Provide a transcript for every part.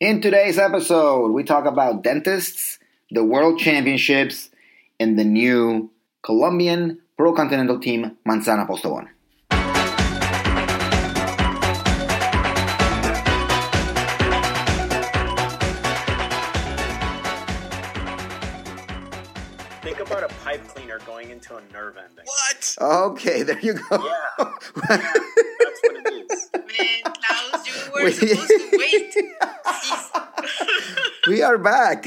In today's episode, we talk about dentists, the World Championships, and the new Colombian Pro Continental team Manzana Postobon. Think about a pipe cleaner going into a nerve ending. What? Okay, there you go. Yeah. That's what it were Wait. supposed to wait. We are back.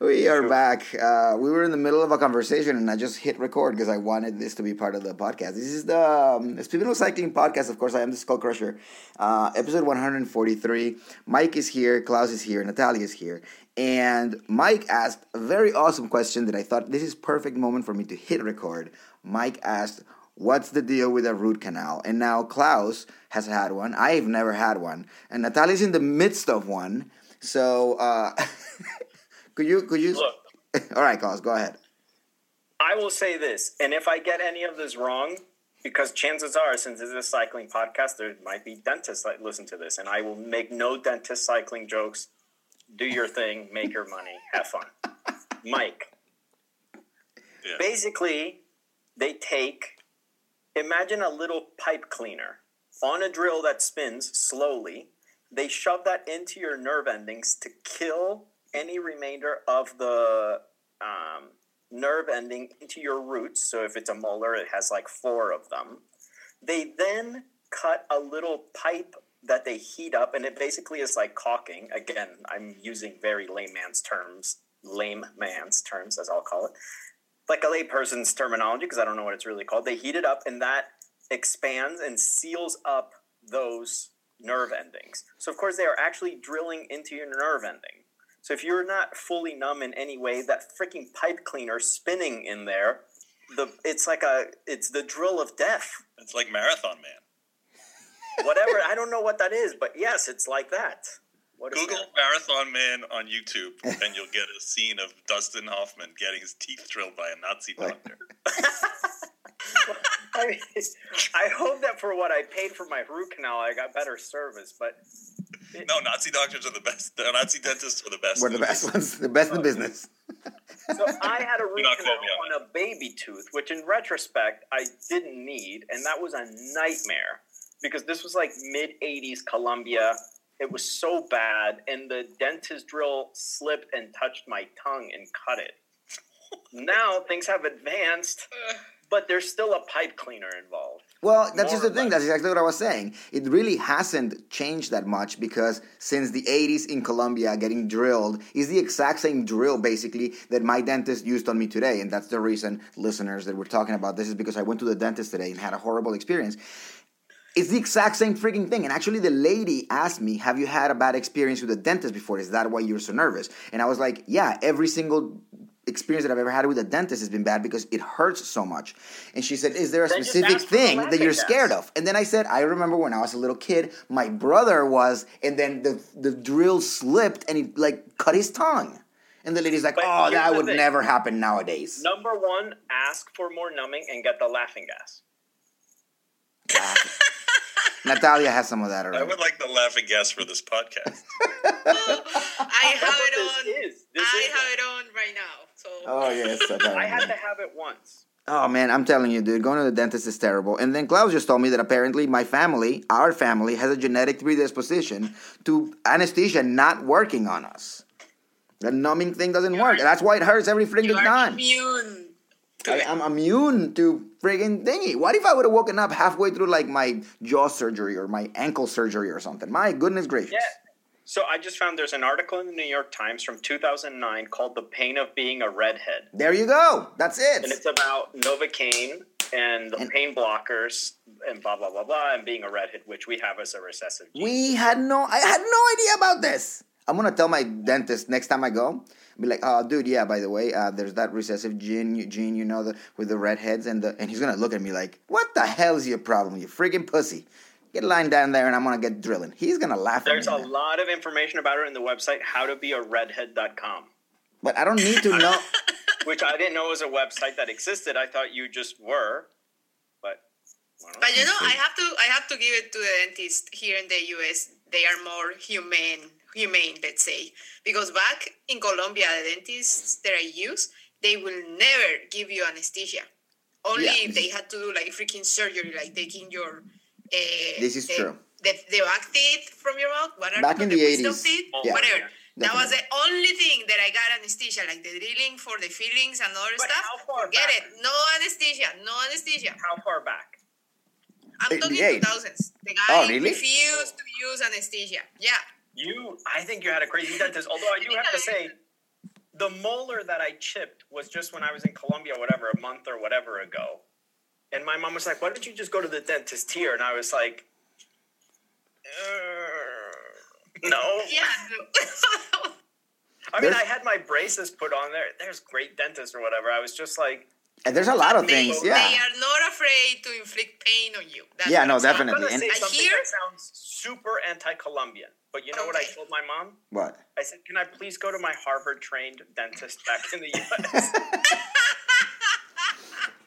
we are back. Uh, we were in the middle of a conversation and I just hit record because I wanted this to be part of the podcast. This is the um, Cycling Podcast. Of course, I am the Skull Crusher. Uh, episode 143. Mike is here, Klaus is here, Natalia is here. And Mike asked a very awesome question that I thought this is perfect moment for me to hit record. Mike asked, What's the deal with a root canal? And now Klaus has had one. I've never had one. And Natalia's in the midst of one. So uh, could you could you Look, All right, Klaus, go ahead. I will say this, and if I get any of this wrong, because chances are, since this is a cycling podcast, there might be dentists that listen to this, and I will make no dentist cycling jokes. Do your thing, make your money, have fun. Mike. Yeah. Basically, they take, imagine a little pipe cleaner on a drill that spins slowly. They shove that into your nerve endings to kill any remainder of the um, nerve ending into your roots. So if it's a molar, it has like four of them. They then cut a little pipe that they heat up, and it basically is like caulking. Again, I'm using very layman's terms, lame man's terms, as I'll call it, like a layperson's terminology, because I don't know what it's really called. They heat it up, and that expands and seals up those nerve endings. So, of course, they are actually drilling into your nerve ending. So, if you're not fully numb in any way, that freaking pipe cleaner spinning in there, the it's like a it's the drill of death. It's like Marathon Man. Whatever I don't know what that is, but yes, it's like that. What is Google that? Marathon Man on YouTube, and you'll get a scene of Dustin Hoffman getting his teeth drilled by a Nazi doctor. I, mean, I hope that for what I paid for my root canal, I got better service. But No, Nazi doctors are the best. The Nazi dentists are the best. We're the best business. ones, the best in business. so I had a root canal on on a baby tooth, which in retrospect I didn't need, and that was a nightmare because this was like mid '80s Colombia. It was so bad, and the dentist drill slipped and touched my tongue and cut it. now things have advanced, but there's still a pipe cleaner involved. Well, that's just the thing. That's exactly what I was saying. It really hasn't changed that much because since the 80s in Colombia, getting drilled is the exact same drill basically that my dentist used on me today. And that's the reason, listeners, that we're talking about this is because I went to the dentist today and had a horrible experience. It's the exact same freaking thing. And actually, the lady asked me, Have you had a bad experience with a dentist before? Is that why you're so nervous? And I was like, Yeah, every single experience that I've ever had with a dentist has been bad because it hurts so much. And she said, Is there a Then specific ask for the thing that you're gas. scared of? And then I said, I remember when I was a little kid, my brother was, and then the, the drill slipped and he like cut his tongue. And the lady's like, But Oh, that would thing. never happen nowadays. Number one, ask for more numbing and get the laughing gas. Natalia has some of that I would like the laughing gas for this podcast. I have it on. this is. This I is have it on right now. So Oh, yes. I had to have it once. Oh man, I'm telling you, dude, going to the dentist is terrible. And then Klaus just told me that apparently my family, our family, has a genetic predisposition to anesthesia not working on us. The numbing thing doesn't work. That's why it hurts every freaking time. immune to I. I'm immune to friggin' thingy. What if I would have woken up halfway through like my jaw surgery or my ankle surgery or something? My goodness gracious. Yeah. So I just found there's an article in the New York Times from 2009 called "The Pain of Being a Redhead," There you go. That's it. and it's about Novocaine and the And- pain blockers and blah blah blah blah, and being a redhead, which we have as a recessive gene. We had no, I had no idea about this. I'm gonna tell my dentist next time I go. Be like, oh, dude, yeah. By the way, uh, there's that recessive gene, gene, you know, the with the redheads, and the, and he's gonna look at me like, what the hell is your problem, you friggin' pussy? Get lying down there, and I'm gonna get drilling. He's gonna laugh There's at a me. man. lot of information about it in the website howtobearedhead.com, But I don't need to know. which I didn't know was a website that existed. I thought you just were, but But you know, I have to I have to give it to the dentist here in the US. They are more humane, humane, let's say, because back in Colombia, the dentists that I use, they will never give you anesthesia. Only Yeah. if they had to do like freaking surgery, like taking your. Uh, This is the, true. The, the back teeth from your mouth. What are Back in they the 80s, Teeth? yeah. Whatever. That was the only thing that I got anesthesia, like the drilling for the fillings and other But stuff. how far Forget back? it. No anesthesia. No anesthesia. How far back? I'm talking 2000s. The guy Oh, really? refused to use anesthesia. Yeah. You, I think you had a crazy dentist. Although I do have to say, the molar that I chipped was just when I was in Colombia, whatever, a month or whatever ago. And my mom was like, "Why don't you just go to the dentist here?" And I was like, "Uh, "No." Yeah. no. I mean, There's- I had my braces put on there. There's great dentists or whatever. I was just like, And there's a lot of they, things. they Yeah. are not afraid to inflict pain on you. That's Yeah, no, I'm. I'm Definitely. And- say I something hear- that sounds super anti-Colombian. But you know what I told my mom? What? I said, "Can I please go to my Harvard-trained dentist back in the U.S.?"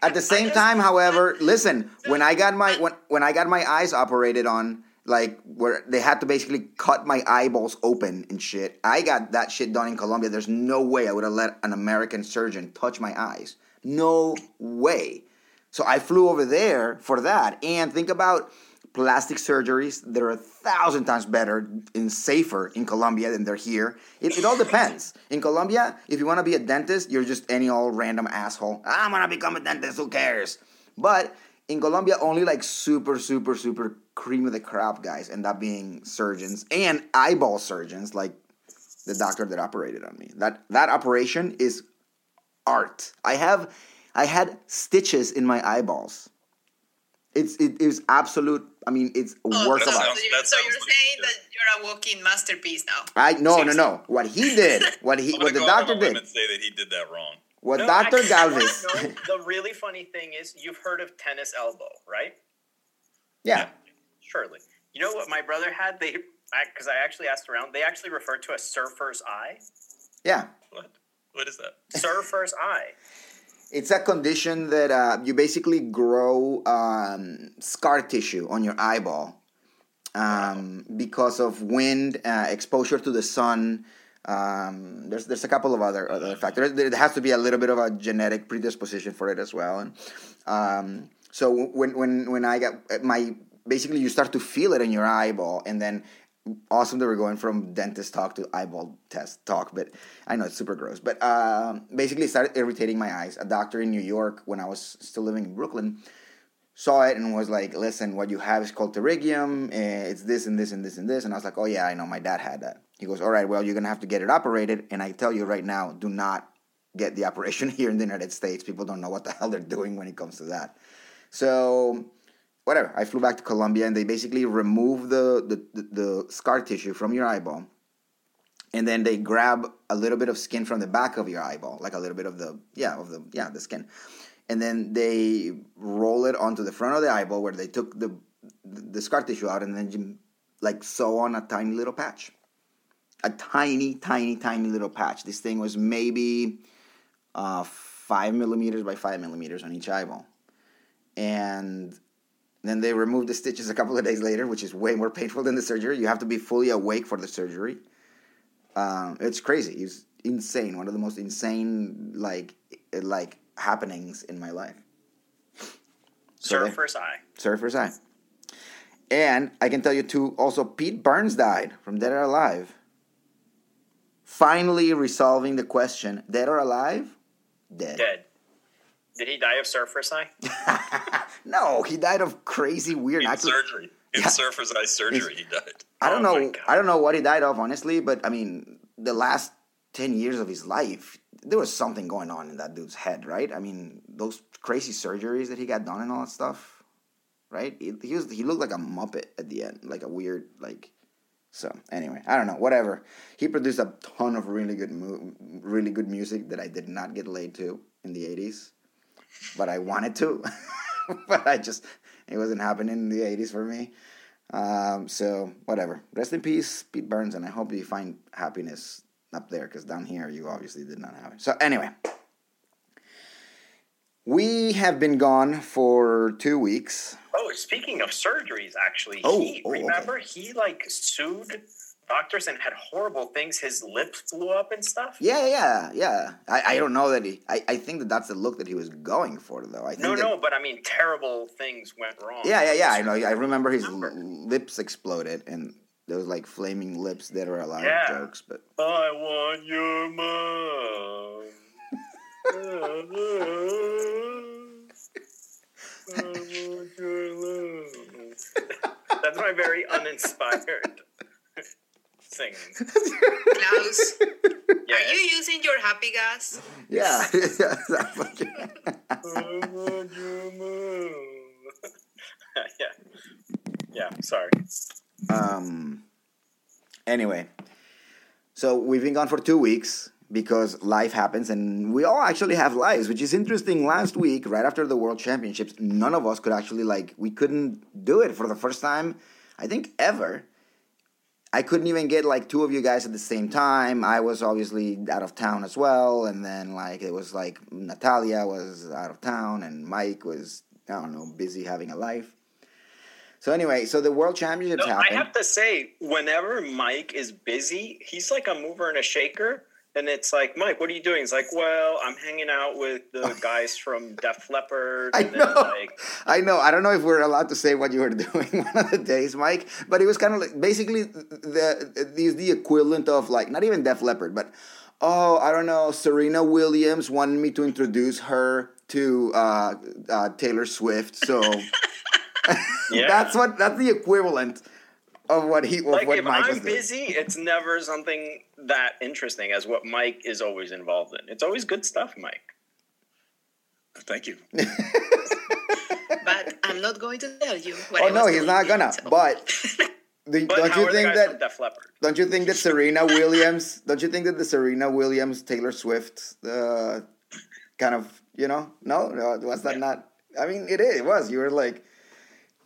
At the same time, however, listen, when I got my when when I got my eyes operated on, like where they had to basically cut my eyeballs open and shit, I got that shit done in Colombia. There's no way I would have let an American surgeon touch my eyes. No way. So I flew over there for that. And think about plastic surgeries that are a thousand times better and safer in Colombia than they're here. It, it all depends. In Colombia, if you want to be a dentist, you're just any old random asshole. I'm gonna become a dentist. Who cares? But in Colombia, only like super, super, super cream of the crop guys end up being surgeons and eyeball surgeons, like the doctor that operated on me. That that operation is art. I have, I had stitches in my eyeballs. It's it is absolute. I mean, it's oh, a Oh, work so, of art. sounds- you're, that so you're like- saying yeah. that you're a walking masterpiece now. I no no no. What he did, what he what the go out on doctor a limb did, and say that he did that wrong. what No, Doctor actually, Galvez. no, the really funny thing is, you've heard of tennis elbow, right? yeah, Surely. You know what my brother had? They because I actually asked around. They actually refer to a surfer's eye. yeah. What? What is that? Surfer's eye. It's a condition that uh, you basically grow um, scar tissue on your eyeball um, because of wind, uh, exposure to the sun. Um, there's there's a couple of other other factors. There has to be a little bit of a genetic predisposition for it as well. And um, so when when when I got my basically you start to feel it in your eyeball, and then awesome that we're going from dentist talk to eyeball test talk, but I know it's super gross. But um, basically, it started irritating my eyes. A doctor in New York, when I was still living in Brooklyn, saw it and was like, "Listen, what you have is called pterygium. eh, It's this and this and this and this." And I was like, "Oh yeah, I know. My dad had that." He goes, "All right, well, you're gonna have to get it operated." And I tell you right now, do not get the operation here in the United States. People don't know what the hell they're doing when it comes to that. So whatever. I flew back to Colombia and they basically remove the, the, the, the scar tissue from your eyeball. And then they grab a little bit of skin from the back of your eyeball, like a little bit of the yeah, of the yeah, the skin. And then they roll it onto the front of the eyeball where they took the the scar tissue out and then like sew on a tiny little patch. A tiny, tiny, tiny little patch. This thing was maybe uh, five millimeters by five millimeters on each eyeball. And then they remove the stitches a couple of days later, which is way more painful than the surgery. You have to be fully awake for the surgery. Um, it's crazy. It's insane. One of the most insane like like happenings in my life. So Surfer's eye. Surfer's Eye. And I can tell you too. Also, Pete Burns died from Dead or Alive. Finally resolving the question: Dead or alive? Dead. Dead. Did he die of surfer's eye? no, he died of crazy weird. In surgery. In Yeah. surfer's eye surgery, he died. I don't Oh know. I don't know what he died of, honestly. But I mean, the last ten years of his life, there was something going on in that dude's head, right? I mean, those crazy surgeries that he got done and all that stuff, right? He, he was he looked like a muppet at the end, like a weird like. So anyway, I don't know. Whatever. He produced a ton of really good, mu- really good music that I did not get laid to in the '80s, but I wanted to, but I just it wasn't happening in the '80s for me. Um, so whatever. Rest in peace, Pete Burns, and I hope you find happiness up there because down here you obviously did not have it. So anyway, We have been gone for two weeks. Oh, speaking of surgeries, actually, Oh, he oh, okay. remember he like sued doctors and had horrible things. His lips blew up and stuff. Yeah, yeah, yeah. I, I don't know that he. I, I think that that's the look that he was going for, though. I think No, that, no, but I mean, terrible things went wrong. Yeah, yeah, yeah. I know. I remember his l- lips exploded, and there was like flaming lips. There were a lot Yeah. of jokes, but I want your mom. I want your love. That's my very uninspired singing. Klaus, Yeah. are you using your happy gas? yeah, I want yeah. Yeah, sorry. um. Anyway, so we've been gone for two weeks because life happens, and we all actually have lives, which is interesting. Last week, right after the World Championships, none of us could actually like we couldn't do it for the first time, I think ever. I couldn't even get like two of you guys at the same time. I was obviously out of town as well, and then like it was like Natalia was out of town, and Mike was I don't know busy having a life. So anyway, so the World Championships No, I have to say, whenever Mike is busy, he's like a mover and a shaker. And it's like, Mike, what are you doing? He's like, well, I'm hanging out with the guys from Def Leppard. I And know. like, I know. I don't know if we're allowed to say what you were doing one of the days, Mike. But it was kind of like basically the the the equivalent of like not even Def Leppard, but oh, I don't know. Serena Williams wanted me to introduce her to uh, uh, Taylor Swift, so yeah. that's what that's the equivalent of what he of like what if Mike was I'm doing. busy, it's never something that interesting as what Mike is always involved in. It's always good stuff, Mike. Thank you. But I'm not going to tell you what Oh I was no, he's not gonna. so- But the, But don't how you are think the guys that from Def Don't you think that Serena Williams? Don't you think that the Serena Williams Taylor Swift uh, kind of you know no no was that Yeah. not? I mean it is. It was. You were like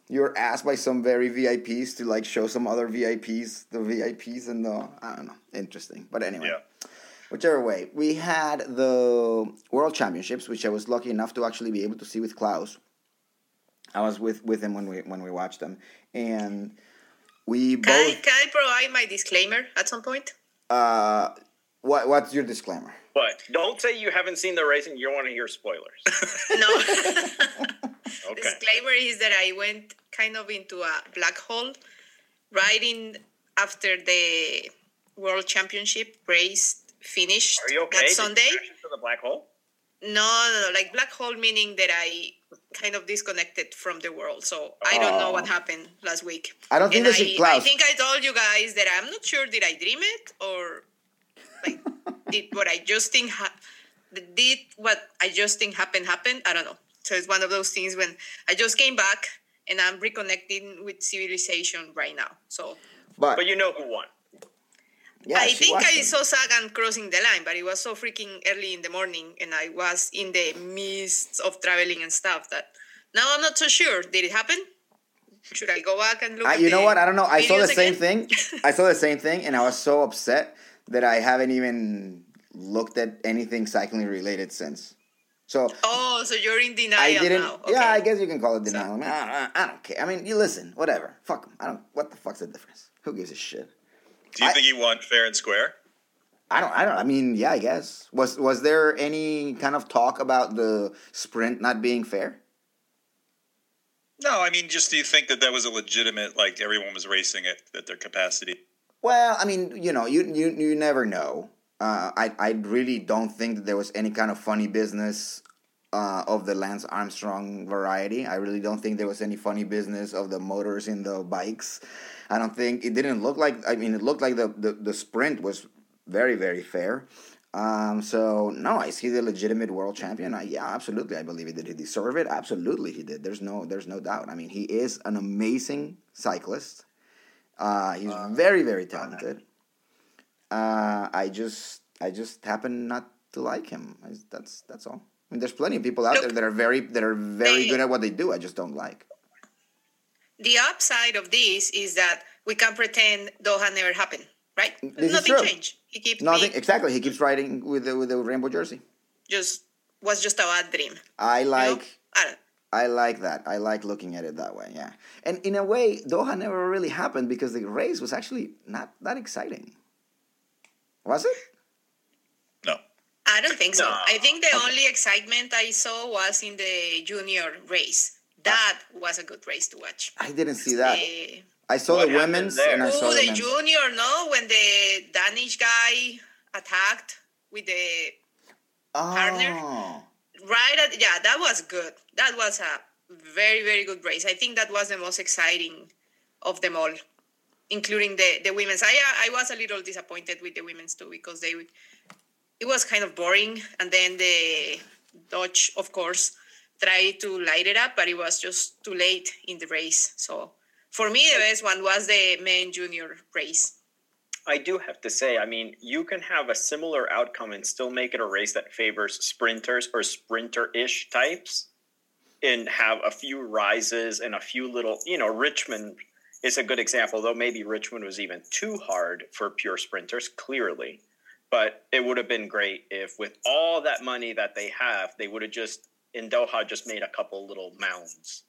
you were asked by some very VIPs to like show some other VIPs the VIPs and the I don't know interesting. But anyway. Yeah. Whichever way, we had the World Championships, which I was lucky enough to actually be able to see with Klaus. I was with, with him when we when we watched them, and we Can I, both. can I provide my disclaimer at some point? Uh, what what's your disclaimer? But don't say you haven't seen the race and you don't want to hear spoilers. No. Okay. Disclaimer is that I went kind of into a black hole right in after the World Championship race finished Are you okay? that Did you Sunday. crash into the black hole? No, no, no, like black hole meaning that I kind of disconnected from the world. So I don't know what Oh. happened last week. I don't think and this is I, I think I told you guys that I'm not sure did I dream it or like did what I just think ha- did what I just think happened happen. I don't know. So it's one of those things when I just came back and I'm reconnecting with civilization right now. So But, But you know who won. yeah, I think I saw Sagan crossing the line, but it was so freaking early in the morning, and I was in the midst of traveling and stuff that now I'm not so sure. Did it happen? Should I go back and look? I, at you know what? I don't know. I saw the videos same thing. I saw the same thing, and I was so upset that I haven't even looked at anything cycling related since. So Oh, so you're in denial I didn't. now? Okay. Yeah, I guess you can call it denial. I, mean, I, I, I don't care. I mean, you listen, whatever. Fuck 'em. I don't. What the fuck's the difference? Who gives a shit? Do you I- think he won fair and square? I don't. I don't. I mean, yeah, I guess. Was was there any kind of talk about the sprint not being fair? No, I mean, just do you think that that was a legitimate, like everyone was racing at, at their capacity? Well, I mean, you know, you you you never know. Uh, I I really don't think that there was any kind of funny business uh, of the Lance Armstrong variety. I really don't think there was any funny business of the motors in the bikes. I don't think it didn't look like. I mean, it looked like the the, the sprint was very very fair. Um, so no, I see the legitimate world champion. I, yeah, absolutely, I believe he did. He deserve it. Absolutely, he did. There's no there's no doubt. I mean, he is an amazing cyclist. Uh, he's very very talented. Uh, I just I just happen not to like him. I, that's that's all. I mean, there's plenty of people out there that are very that are very they- good at what they do. I just don't like. The upside of this is that we can pretend Doha never happened, right? This Nothing changed. He keeps Nothing being exactly. He keeps riding with the with the rainbow jersey. just was just a bad dream. I you know? like. I don't- I like that. I like looking at it that way. Yeah, and in a way, Doha never really happened because the race was actually not that exciting. Was it? No. I don't think so. No. I think the only excitement I saw was in the junior race. That was a good race to watch. I didn't see that. Eh, I saw the women's there? and I saw oh, the the men's. junior, no? When the Danish guy attacked with the partner. Right at yeah, that was good. That was a very very good race. I think that was the most exciting of them all, including the the women's. I uh, I was a little disappointed with the women's too because they it was kind of boring, and then the Dutch, of course, tried to light it up, but it was just too late in the race. So for me, the best one was the men junior race. I do have to say, I mean, you can have a similar outcome and still make it a race that favors sprinters or sprinter ish types and have a few rises and a few little, you know, Richmond is a good example, though maybe Richmond was even too hard for pure sprinters, clearly. But it would have been great if, with all that money that they have, they would have just, in Doha, just made a couple little mounds.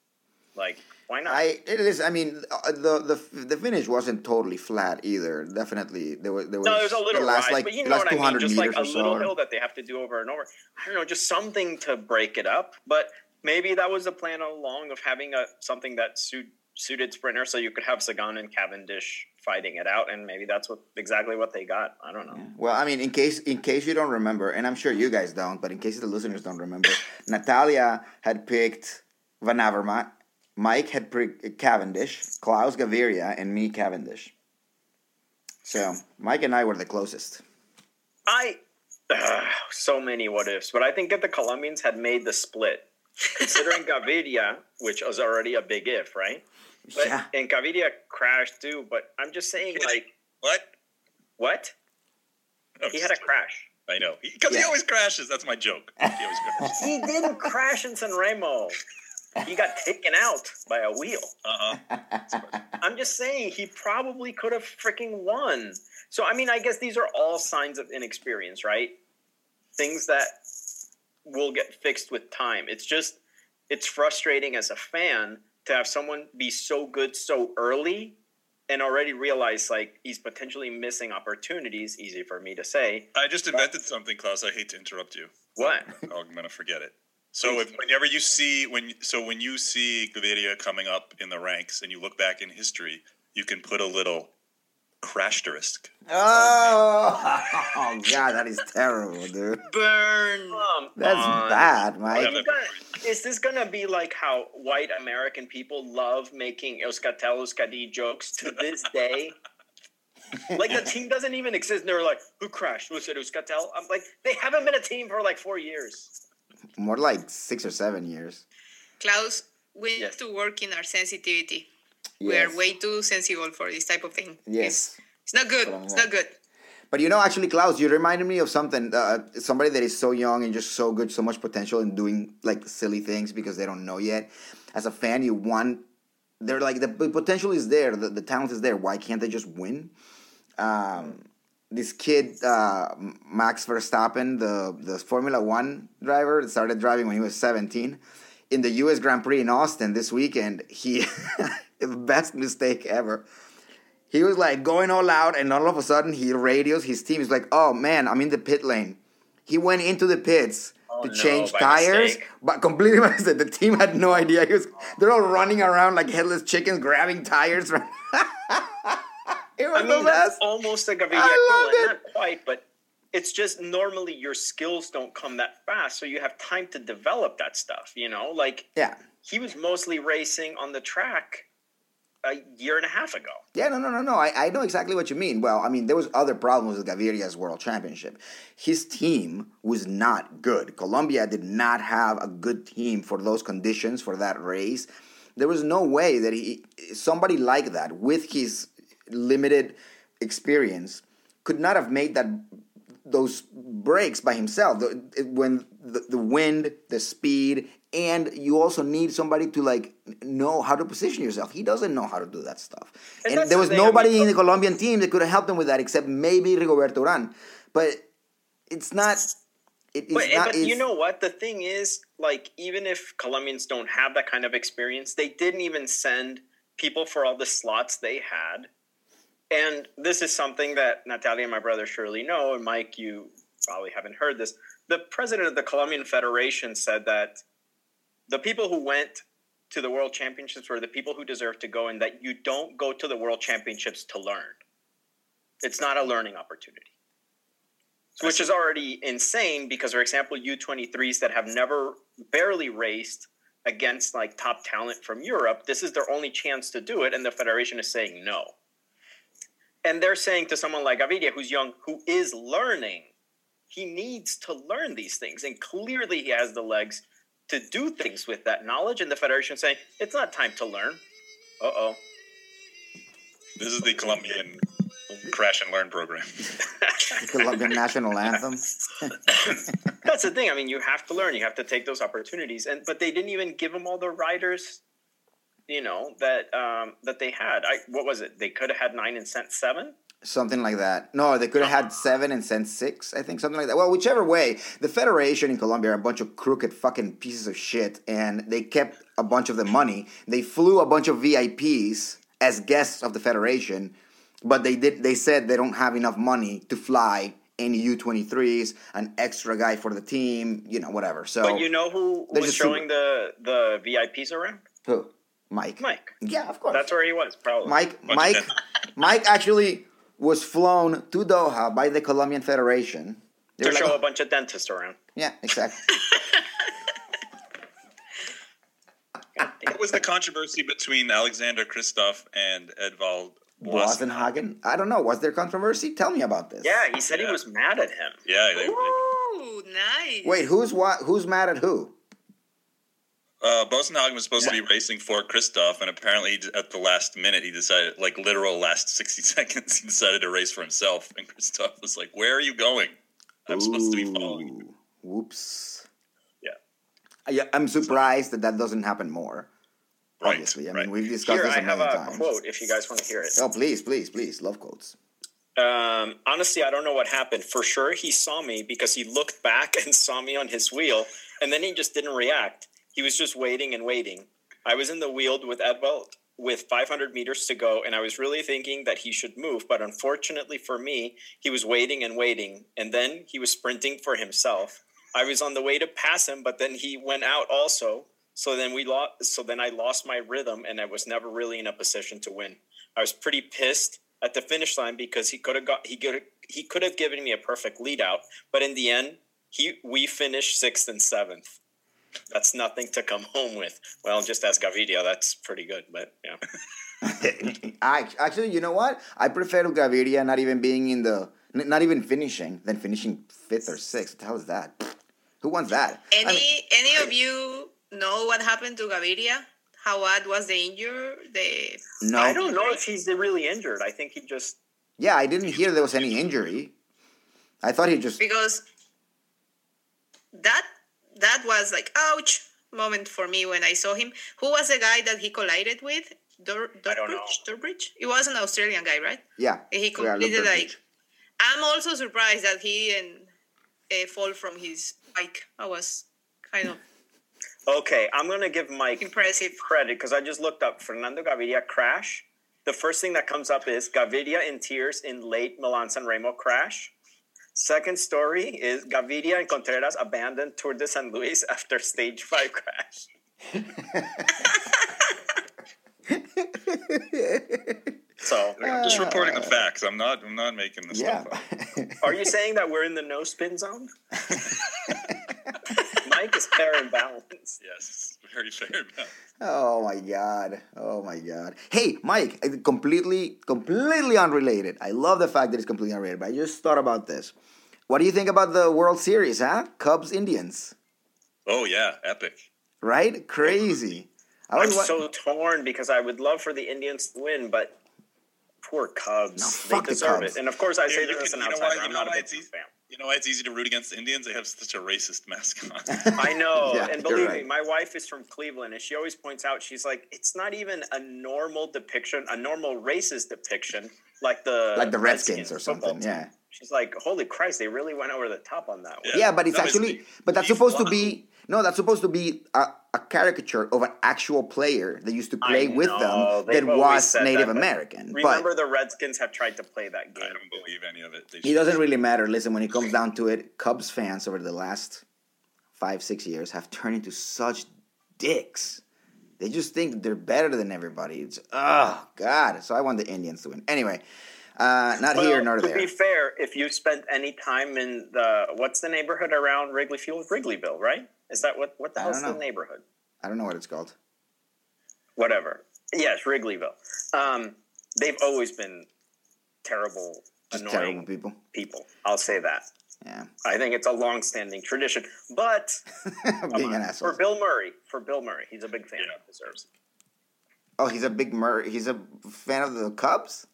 Like, why not? I it is. I mean, uh, the the the finish wasn't totally flat either. Definitely, there was there was, No, there's a little the last rise, like but you know what I mean. Just like a little so. hill that they have to do over and over. I don't know, just something to break it up. But maybe that was the plan all along of having a something that suit, suited sprinter, so you could have Sagan and Cavendish fighting it out, and maybe that's what exactly what they got. I don't know. Well, I mean, in case in case you don't remember, and I'm sure you guys don't, but in case the listeners don't remember, Natalia had picked Van Avermaet, Mike had picked Cavendish, Klaus Gaviria, and me Cavendish. So Mike and I were the closest. I ugh, so many what ifs, but I think if the Colombians had made the split, considering Gaviria, which was already a big if, right? But, yeah. And Gaviria crashed too. But I'm just saying, like, What? what? Oh, he had a crash. I know. Because he Yeah. always crashes. That's my joke. He always crashes. He didn't crash in San Remo. He got taken out by a wheel. Uh-huh. I'm just saying he probably could have freaking won. So I mean, I guess these are all signs of inexperience, right? Things that will get fixed with time. It's just it's frustrating as a fan to have someone be so good so early and already realize like he's potentially missing opportunities. Easy for me to say. I just invented something, Klaus. I hate to interrupt you. What? Oh, I'm gonna forget it. So if, whenever you see when so when you see Gaviria coming up in the ranks and you look back in history, you can put a little crash crasterisk. Oh, oh God, that is terrible, dude. Burn. Come That's on. bad, Mike. Is, this gonna- is this gonna be like how white American people love making Euskaltel Euskadi jokes to this day? like the team doesn't even exist. And they're like, who crashed? Was it Euskatel? I'm like, they haven't been a team for like four years. More like six or seven years. Klaus, we need to work in our sensitivity. We are way too sensible for this type of thing. Yes. It's, it's not good. That's what I'm It's not good. But you know, actually, Klaus, you reminded me of something. Uh, somebody that is so young and just so good, so much potential in doing like silly things because they don't know yet. As a fan, you want. They're like the, the potential is there, the, the talent is there. Why can't they just win? Um, this kid, uh, Max Verstappen, the the Formula One driver, that started driving when he was seventeen. In the U.S. Grand Prix in Austin this weekend, he the best mistake ever he was like going all out, and all of a sudden he radios his team. He's like, "Oh man, I'm in the pit lane." He went into the pits Oh, to no, change tires, mistake. but completely mistake. The team had no idea. He was, they're all running around like headless chickens, grabbing tires. it was I mean, the best. almost a Gaviria I loved equivalent. Not quite, but it's just normally your skills don't come that fast, so you have time to develop that stuff. You know, like Yeah, he was mostly racing on the track a year and a half ago. yeah, no, no, no, no. I, I know exactly what you mean. Well, I mean, there was other problems with Gaviria's World Championship. His team was not good. Colombia did not have a good team for those conditions for that race. There was no way that he somebody like that with his limited experience could not have made that those breaks by himself. The, when the, the wind, the speed, and you also need somebody to like know how to position yourself. He doesn't know how to do that stuff. And And, there the was thing, I nobody mean, in the Colombian team that could have helped him with that except maybe Rigoberto Urán. But it's not It is But, eh, not. but you know what? The thing is, like, even if Colombians don't have that kind of experience, they didn't even send people for all the slots they had. And this is something that Natalia and my brother surely know, and Mike, you probably haven't heard this. The president of the Colombian Federation said that the people who went to the World Championships were the people who deserve to go, and that you don't go to the World Championships to learn. It's not a learning opportunity which is already insane because, for example, U23s that have never barely raced against like top talent from Europe, this is their only chance to do it, and the federation is saying no. And they're saying to someone like Gaviria, who's young, who is learning, he needs to learn these things, and clearly he has the legs to do things with that knowledge. And the federation saying it's not time to learn. Uh oh. This is the Colombian crash and learn program. the Colombian national anthem. That's the thing. I mean, you have to learn. You have to take those opportunities, and but they didn't even give him all the riders, you know, that um, that they had. I what was it? They could have had nine and sent seven. Something like that. No, they could have had seven and sent six, I think, something like that. Well, whichever way, the Federation in Colombia are a bunch of crooked fucking pieces of shit, and they kept a bunch of the money. They flew a bunch of VIPs as guests of the Federation, but they did. They said they don't have enough money to fly any U twenty threes, an extra guy for the team, you know, whatever. So, But you know who was showing the the VIPs around? who? Mike. Mike. Yeah, of course. That's where he was, probably. Mike, Bunch Mike. Mike actually was flown to Doha by the Colombian Federation. They to were like, show "Oh." a bunch of dentists around. Yeah, exactly. What was the controversy between Alexander Kristoff and Edvald Boasson Hagen. I don't know. Was there controversy? Tell me about this. Yeah, he said he was mad at him. Yeah, they, Ooh, nice. Wait, who's what? Who's mad at who? Uh, Boasson Hagen was supposed to be racing for Kristoff, and apparently at the last minute he decided, like literal last sixty seconds, he decided to race for himself. And Kristoff was like, "Where are you going? I'm supposed to be following." you." Whoops. Yeah. Yeah, I'm surprised that that doesn't happen more. Right, Obviously, I right. mean we've discussed Here, this I a have a times. quote if you guys want to hear it. Oh, please, please, please, love quotes. Um, honestly, I don't know what happened. For sure, he saw me because he looked back and saw me on his wheel, and then he just didn't react. He was just waiting and waiting. I was in the wheel with Edvald with 500 meters to go, and I was really thinking that he should move, but unfortunately for me, he was waiting and waiting, and then he was sprinting for himself. I was on the way to pass him, but then he went out also. So then we lost. So then I lost my rhythm, and I was never really in a position to win. I was pretty pissed at the finish line because he could have got he could he could have given me a perfect lead out, but in the end, he we finished sixth and seventh. That's nothing to come home with. Well, just as Gaviria, that's pretty good, but yeah. I, actually, you know what? I prefer Gaviria not even being in the, not even finishing, than finishing fifth or sixth. What the hell is that? Who wants that? I Any mean- any of you know what happened to Gaviria? How bad was the injury? The no. I don't know if he's really injured. I think he just Yeah, I didn't hear there was any injury. I thought he just. because that that was like ouch moment for me when I saw him. Who was the guy that he collided with? Dur- I don't know. Durbridge? Durbridge? It was an Australian guy, right? Yeah. He Yeah, completed Luther like. I'm also surprised that he didn't uh, fall from his bike. I was kind of okay. I'm gonna give Mike impressive. credit because I just looked up Fernando Gaviria crash. The first thing that comes up is Gaviria in tears in late Milan San Remo crash. Second story is Gaviria and Contreras abandoned Tour de San Luis after stage five crash. so, I'm just reporting the facts. I'm not. I'm not making this Yeah. stuff up. are you saying that we're in the no spin zone? Mike is fair and balanced. Yes, very fair. and balanced. oh my god. Oh my god. Hey, Mike, completely, completely unrelated. I love the fact that it's completely unrelated, but I just thought about this. What do you think about the World Series, huh? Cubs Indians, Oh yeah, epic. right? Crazy. I I'm was wa- so torn because I would love for the Indians to win, but poor Cubs. No, they fuck the deserve Cubs. it. And of course, I Here, say you this can- as an outsider. why- I'm not a big it's fan. You know why it's easy to root against the Indians? They have such a racist mascot. I know, Yeah, and believe right. me, my wife is from Cleveland, and she always points out she's like, it's not even a normal depiction, a normal racist depiction, like the like the Redskins or something. Yeah. She's like, holy Christ, they really went over the top on that one. Yeah, but it's No, actually, but that's he's supposed to be no, that's supposed to be a, a caricature of an actual player that used to play I with know, them they've that was Native that, American. Remember, But the Redskins have tried to play that game. I don't believe any of it. They it doesn't really matter. Listen, when it comes down to it, Cubs fans over the last five, six years have turned into such dicks. They just think they're better than everybody. It's oh god. So I want the Indians to win. Anyway, uh, not Well, here nor to there. To be fair, if you spent any time in the what's the neighborhood around Wrigley Field, Wrigleyville, right? Is that what what the hell's the neighborhood? I don't know what it's called. Whatever. Yes, Wrigleyville. Um, they've always been terrible, Just annoying terrible people. people. I'll say that. Yeah, I think it's a long-standing tradition. But being an asshole. for. Bill Murray, for Bill Murray, he's a big fan. Yeah. Deserves. it. Oh, he's a big Mur. He's a fan of the Cubs.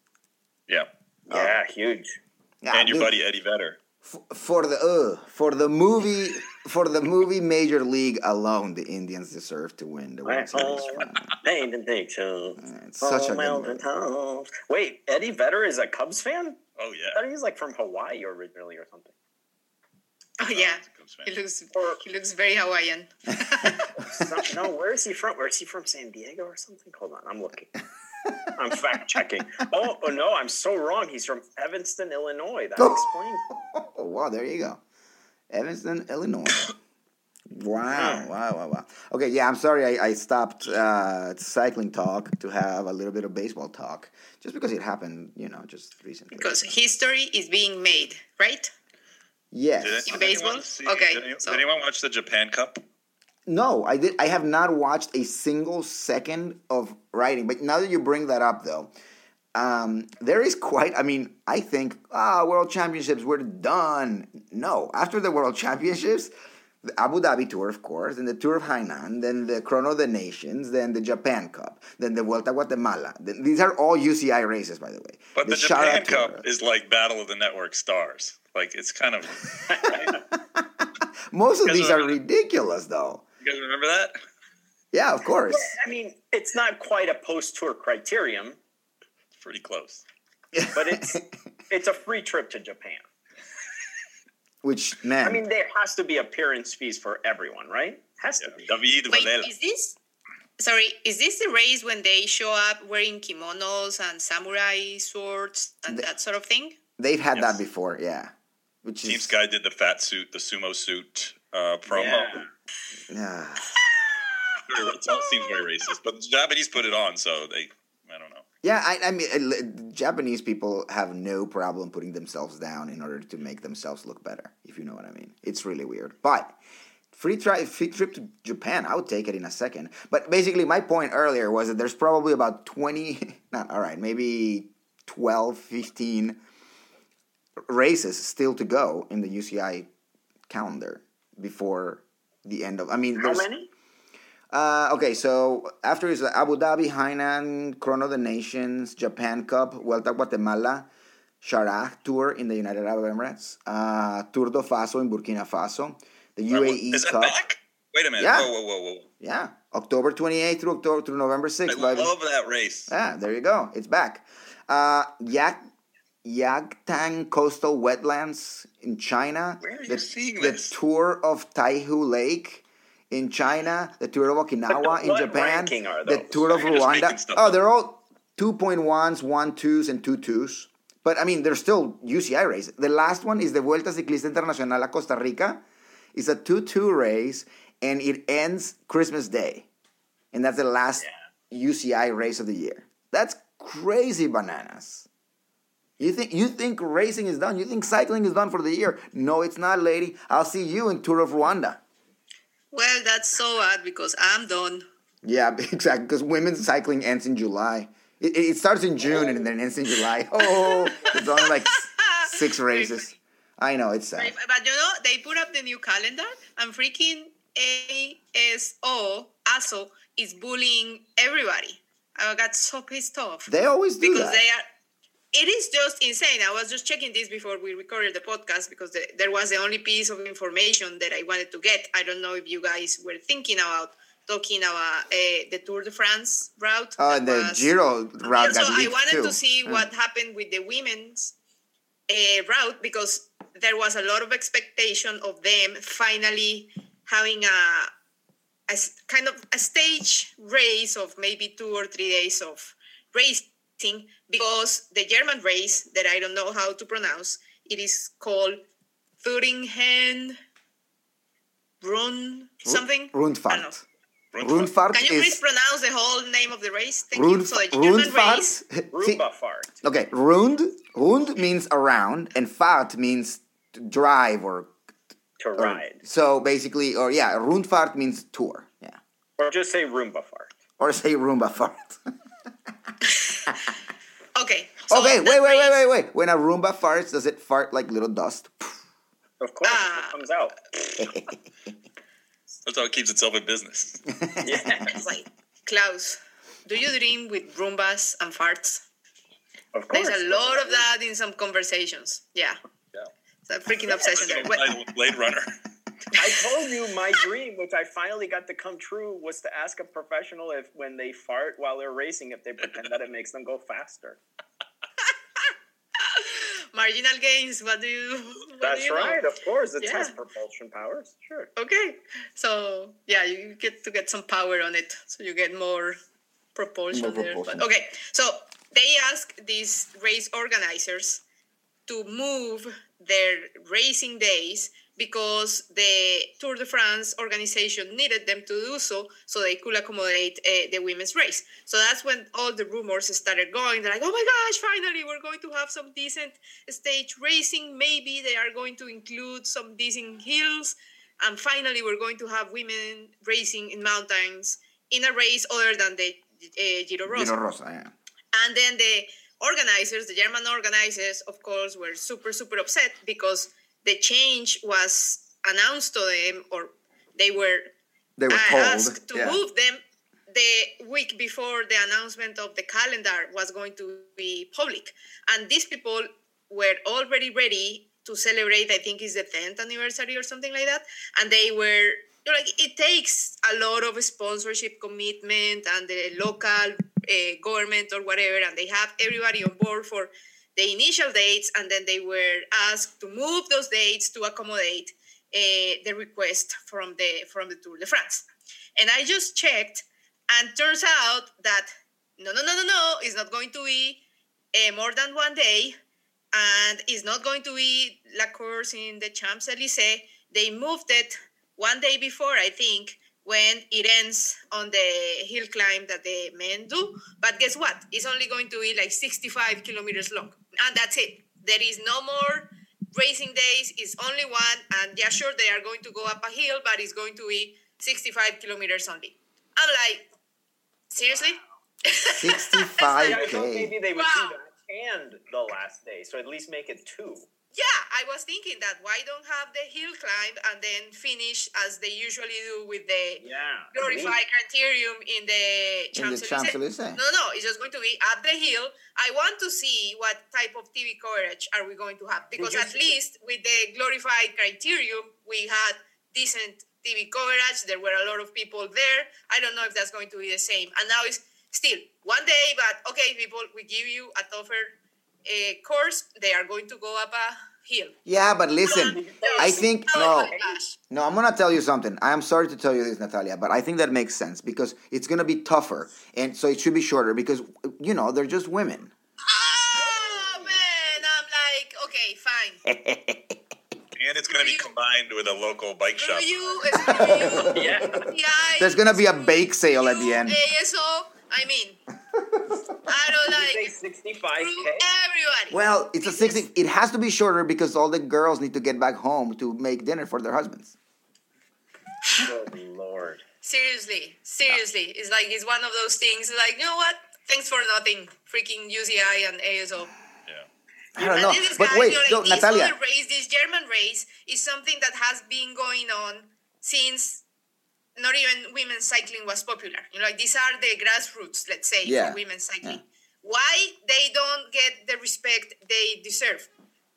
Yeah. Yeah, huge. Yeah, and your dude, buddy Eddie Vedder. f- for the uh, for the movie for the movie Major League alone, the Indians deserve to win the World Series. Oh, finals. paint and picture. It's such a good mountain movie. Wait, Eddie Vedder is a Cubs fan? Oh yeah. I yeah. thought he was like from Hawaii originally or something. Oh yeah, Cubs he looks Or- he looks very Hawaiian. No, where is he from? Where is he from? San Diego or something? Hold on, I'm looking. I'm fact checking. Oh, oh no, I'm so wrong. He's from Evanston, Illinois. That explains. Oh wow, there you go, Evanston, Illinois. Wow, wow, wow, wow. Okay, yeah, I'm sorry I, I stopped uh, cycling talk to have a little bit of baseball talk, just because it happened, you know, just recently. Because history is being made, right? yes, Did, In anyone baseball? see- Okay, Did, anyone- so- did anyone watch the Japan Cup? No, I did. I have not watched a single second of writing. But now that you bring that up, though, um, there is quite. I mean, I think ah, World Championships we're done. No, after the World Championships, the Abu Dhabi Tour, of course, then the Tour of Hainan, then the Chrono of the Nations, then the Japan Cup, then the Vuelta Guatemala. These are all UCI races, by the way. But the, Sharjah Japan Tour. Cup is like Battle of the Network Stars. Like it's kind of. Most of these are remember- ridiculous, though. You guys remember that? Yeah, of course. I mean, it's not quite a post-tour criterium, It's pretty close. but it's it's a free trip to Japan. Which man? I mean, there has to be appearance fees for everyone, right? Has to Yeah. be. David Wait, Varela. is this? Sorry, is this the race when they show up wearing kimonos and samurai swords and The- that sort of thing? They've had Yes. that before, yeah. Which Team is Sky did the fat suit, the sumo suit uh, promo. Yeah. yeah. It all seems very racist, but the Japanese put it on, so they. I don't know. Yeah, I, I mean, uh, Japanese people have no problem putting themselves down in order to make themselves look better, if you know what I mean. It's really weird. But free, tri- free trip to Japan, I would take it in a second. But basically, my point earlier was that there's probably about 20, not all right, maybe 12, 15 races still to go in the UCI calendar before the end of. I mean, How many? Uh, okay, so after is Abu Dhabi, Hainan, Chrono of the Nations, Japan Cup, Vuelta Guatemala, Sharjah Tour in the United Arab Emirates, uh, Tour de Faso in Burkina Faso, the UAE Is that Cup. back? Wait a minute. Yeah. Whoa, whoa, whoa, whoa. Yeah, October 28th through October through November 6th. I love that race. Ah, there you go. It's back. Uh, Yak Yancheng Coastal Wetlands in China. Where are you the, seeing the tour of Taihu Lake in China. The tour of Okinawa in Japan. the tour of You're just making Rwanda. Oh, they're all 2.1s, 1.2s, and 2.2s. But I mean, they're still UCI races. The last one is the Vuelta Ciclista Internacional a Costa Rica. It's a 2-2 race, and it ends Christmas Day. And that's the last UCI race of the year. That's crazy bananas. You think you think racing is done? You think cycling is done for the year? No, it's not, lady. I'll see you in Tour of Rwanda. Well, that's so bad because I'm done. Yeah, exactly. Because women's cycling ends in July. It, it starts in June and then ends in July. Oh, it's only like six races. I know it's sad. But you know, they put up the new calendar and freaking ASO, ASO, is bullying everybody. I got so pissed off. They always do because that. they are it is just insane i was just checking this before we recorded the podcast because the, there was the only piece of information that i wanted to get i don't know if you guys were thinking about talking about uh, the tour de france route Oh, the was- Giro route got i wanted too. to see Yeah. what happened with the women's uh, route because there was a lot of expectation of them finally having a, a kind of a stage race of maybe two or three days of racing because the German race that I don't know how to pronounce it is called Thuringen Run something. I don't know. Rundfahrt. Rundfahrt Can you please is pronounce the whole name of the race? Thank you. Rund, So the German race. Rundfahrt. See- Roomba fart. Okay, Rund. Rund means around, and Fahrt means to drive or, To or- ride. So basically, or yeah, Rundfahrt means tour. Yeah, Or just say Roomba fart. or say Roomba fart. Okay. So okay, that wait, wait, wait, wait, wait. When a Roomba farts, does it fart like little dust? Of course, Ah. it comes out. That's how it keeps itself in business. Yeah, Wait, Klaus, do you dream with Roombas and farts? of course. There's a lot of that in some conversations. Yeah. Yeah. It's a freaking obsession there. Well, Blade- Blade Runner. I told you my dream, which I finally got to come true, was to ask a professional if when they fart while they're racing, if they pretend that it makes them go faster. Marginal gains, what do you what do That's you know? right, of course. It Yeah. has propulsion powers. Sure. Okay. So yeah, you get to get some power on it. So you get more propulsion More there. propulsion. But okay. So they ask these race organizers to move their racing days because the Tour de France organization needed them to do so so they could accommodate uh, the women's race. So that's when all the rumors started going. They're like, oh my gosh, finally we're going to have some decent stage racing. Maybe they are going to include some decent hills. And finally, we're going to have women racing in mountains in a race other than the uh, Giro Rosa. Giro Rosa, yeah. And then the organizers, the German organizers, of course, were super, super upset because the change was announced to them or they were They were told. asked to yeah. move them the week before the announcement of the calendar was going to be public. And these people were already ready to celebrate, I think it's the 10th anniversary or something like that. And they were you know, like, it takes a lot of sponsorship commitment and the local uh, government or whatever, and they have everybody on board for the initial dates, and then they were asked to move those dates to accommodate uh, the request from the from the Tour de France. And I just checked, and turns out that no, no, no, no, no, it's not going to be uh, more than one day, and it's not going to be La Course in the Champs Elysees. They moved it one day before, I think, when it ends on the hill climb that the men do. But guess what? It's only going to be like 65 kilometers long, and that's it. There is no more racing days. It's only one, and yeah, sure, they are going to go up a hill, but it's going to be 65 kilometers only. I'm like, seriously? Yeah, I thought 65k. maybe they would Wow. do that and the last day, so at least make it two. Yeah, I was thinking that why don't have the hill climb and then finish as they usually do with the Yeah. glorified criterium in the In the Champs-Élysées. Champs-Élysées. No, no, it's just going to be at the hill. I want to see what type of TV coverage are we going to have because at see- least with the glorified criterium we had decent TV coverage. There were a lot of people there. I don't know if that's going to be the same. And now it's still one day, but okay, people, we give you a tougher uh, course. They are going to go up a hill. Yeah, but listen, I think Oh no, no. I'm gonna tell you something. I am sorry to tell you this, Natalia, but I think that makes sense because it's gonna be tougher, and so it should be shorter because you know they're just women. Oh man, I'm like, okay, fine. And it's going to be combined with a local bike shop. you, you. Yeah. Yeah, There's gonna be a bake sale at the you, end. ASO, I mean, I don't like screw 65k. everybody. Well, it's a sixty. It has to be shorter because all the girls need to get back home to make dinner for their husbands. Good lord. seriously, seriously, it's like it's one of those things. Like you know what? Thanks for nothing. Freaking UCI and ASO. Yeah. I don't And know, this but guy, wait, you know, no, this Natalia. other race, this German race, is something that has been going on since not even women's cycling was popular. You know, like these are the grassroots, let's say, Yeah, for women's cycling. Why they don't get the respect they deserve?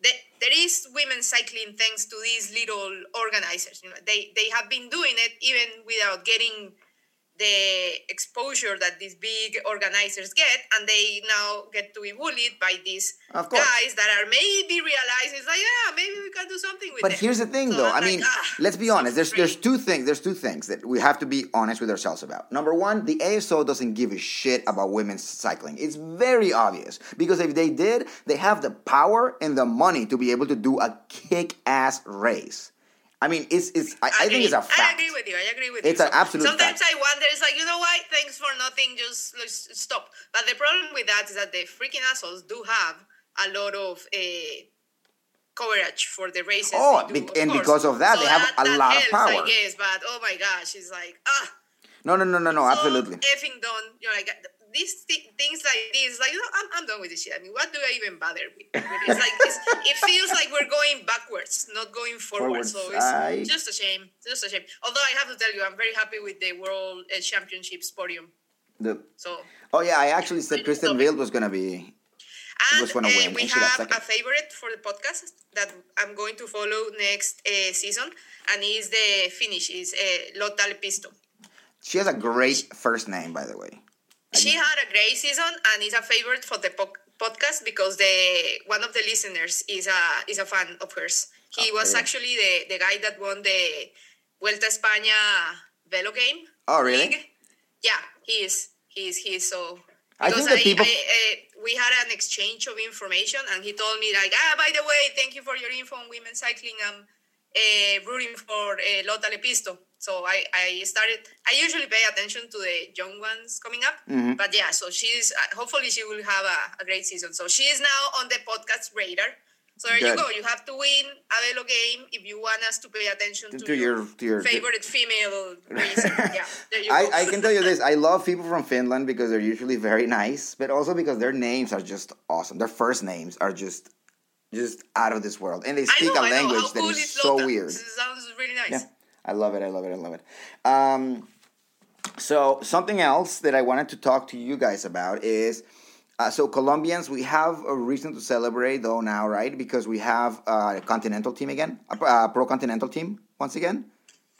The, there is women's cycling thanks to these little organizers. You know, they they have been doing it even without getting the exposure that these big organizers get, and they now get to be bullied by these guys that are maybe realizing, like, yeah, maybe we can do something with it. But them. here's the thing, So though. I'm I like, mean, ah, let's be honest. There's there's two things. There's two things that we have to be honest with ourselves about. Number one, the ASO doesn't give a shit about women's cycling. It's very obvious because if they did, they have the power and the money to be able to do a kick-ass race. I mean, it's it's. I, I think it's a fact. I agree with you. I agree with It's you. It's an absolute Sometimes fact. I wonder. It's like you know what? Thanks for nothing. Just let's stop. But the problem with that is that the freaking assholes do have a lot of uh, coverage for the races. Oh, do, be- and course. because of that, So they have a that lot of power. I guess, but oh my gosh, it's like ah. No, no, no, no, no. so Absolutely. effing done. You're like these thi- things like this. Like you know, I'm, I'm done with this shit. I mean, what do I even bother with? It's like it's, it feels like we're going backwards, not going forward. Forwards, So it's I- just a shame. Just a shame. Although I have to tell you, I'm very happy with the World uh, Championships podium. The, So oh yeah, I actually said Kirsten Wild was gonna be. and was gonna uh, win, we and have a favorite for the podcast that I'm going to follow next uh, season, and is the finish is uh, Lotta Lepisto. She has a great first name, by the way. She had a great season and is a favorite for the po- podcast because the one of the listeners is a is a fan of hers. He Oh, was actually the, the guy that won the Vuelta a España Velo game. Oh, really? league. Yeah, he is. He is. He is so. I think the people- I, uh, we had an exchange of information, and he told me like, ah, by the way, thank you for your info on women's cycling. I'm uh, rooting for uh, Lotta Lepisto. So I, I started. I usually pay attention to the young ones coming up, Mm-hmm. but yeah. So she's uh, hopefully she will have a, a great season. So she is now on the podcast radar. So there you go. You have to win a Velo game if you want us to pay attention to, To your- to your- favorite female yeah, I. I can tell you this. I love people from Finland because they're usually very nice, but also because their names are just awesome. Their first names are just just out of this world, and they speak know, a language that cool is so weird. It sounds really nice. Yeah, I love it. I love it. I love it. Um, so something else that I wanted to talk to you guys about is. Uh, so Colombians, we have a reason to celebrate though now, right? Because we have uh, a continental team again, a uh, pro continental team once again.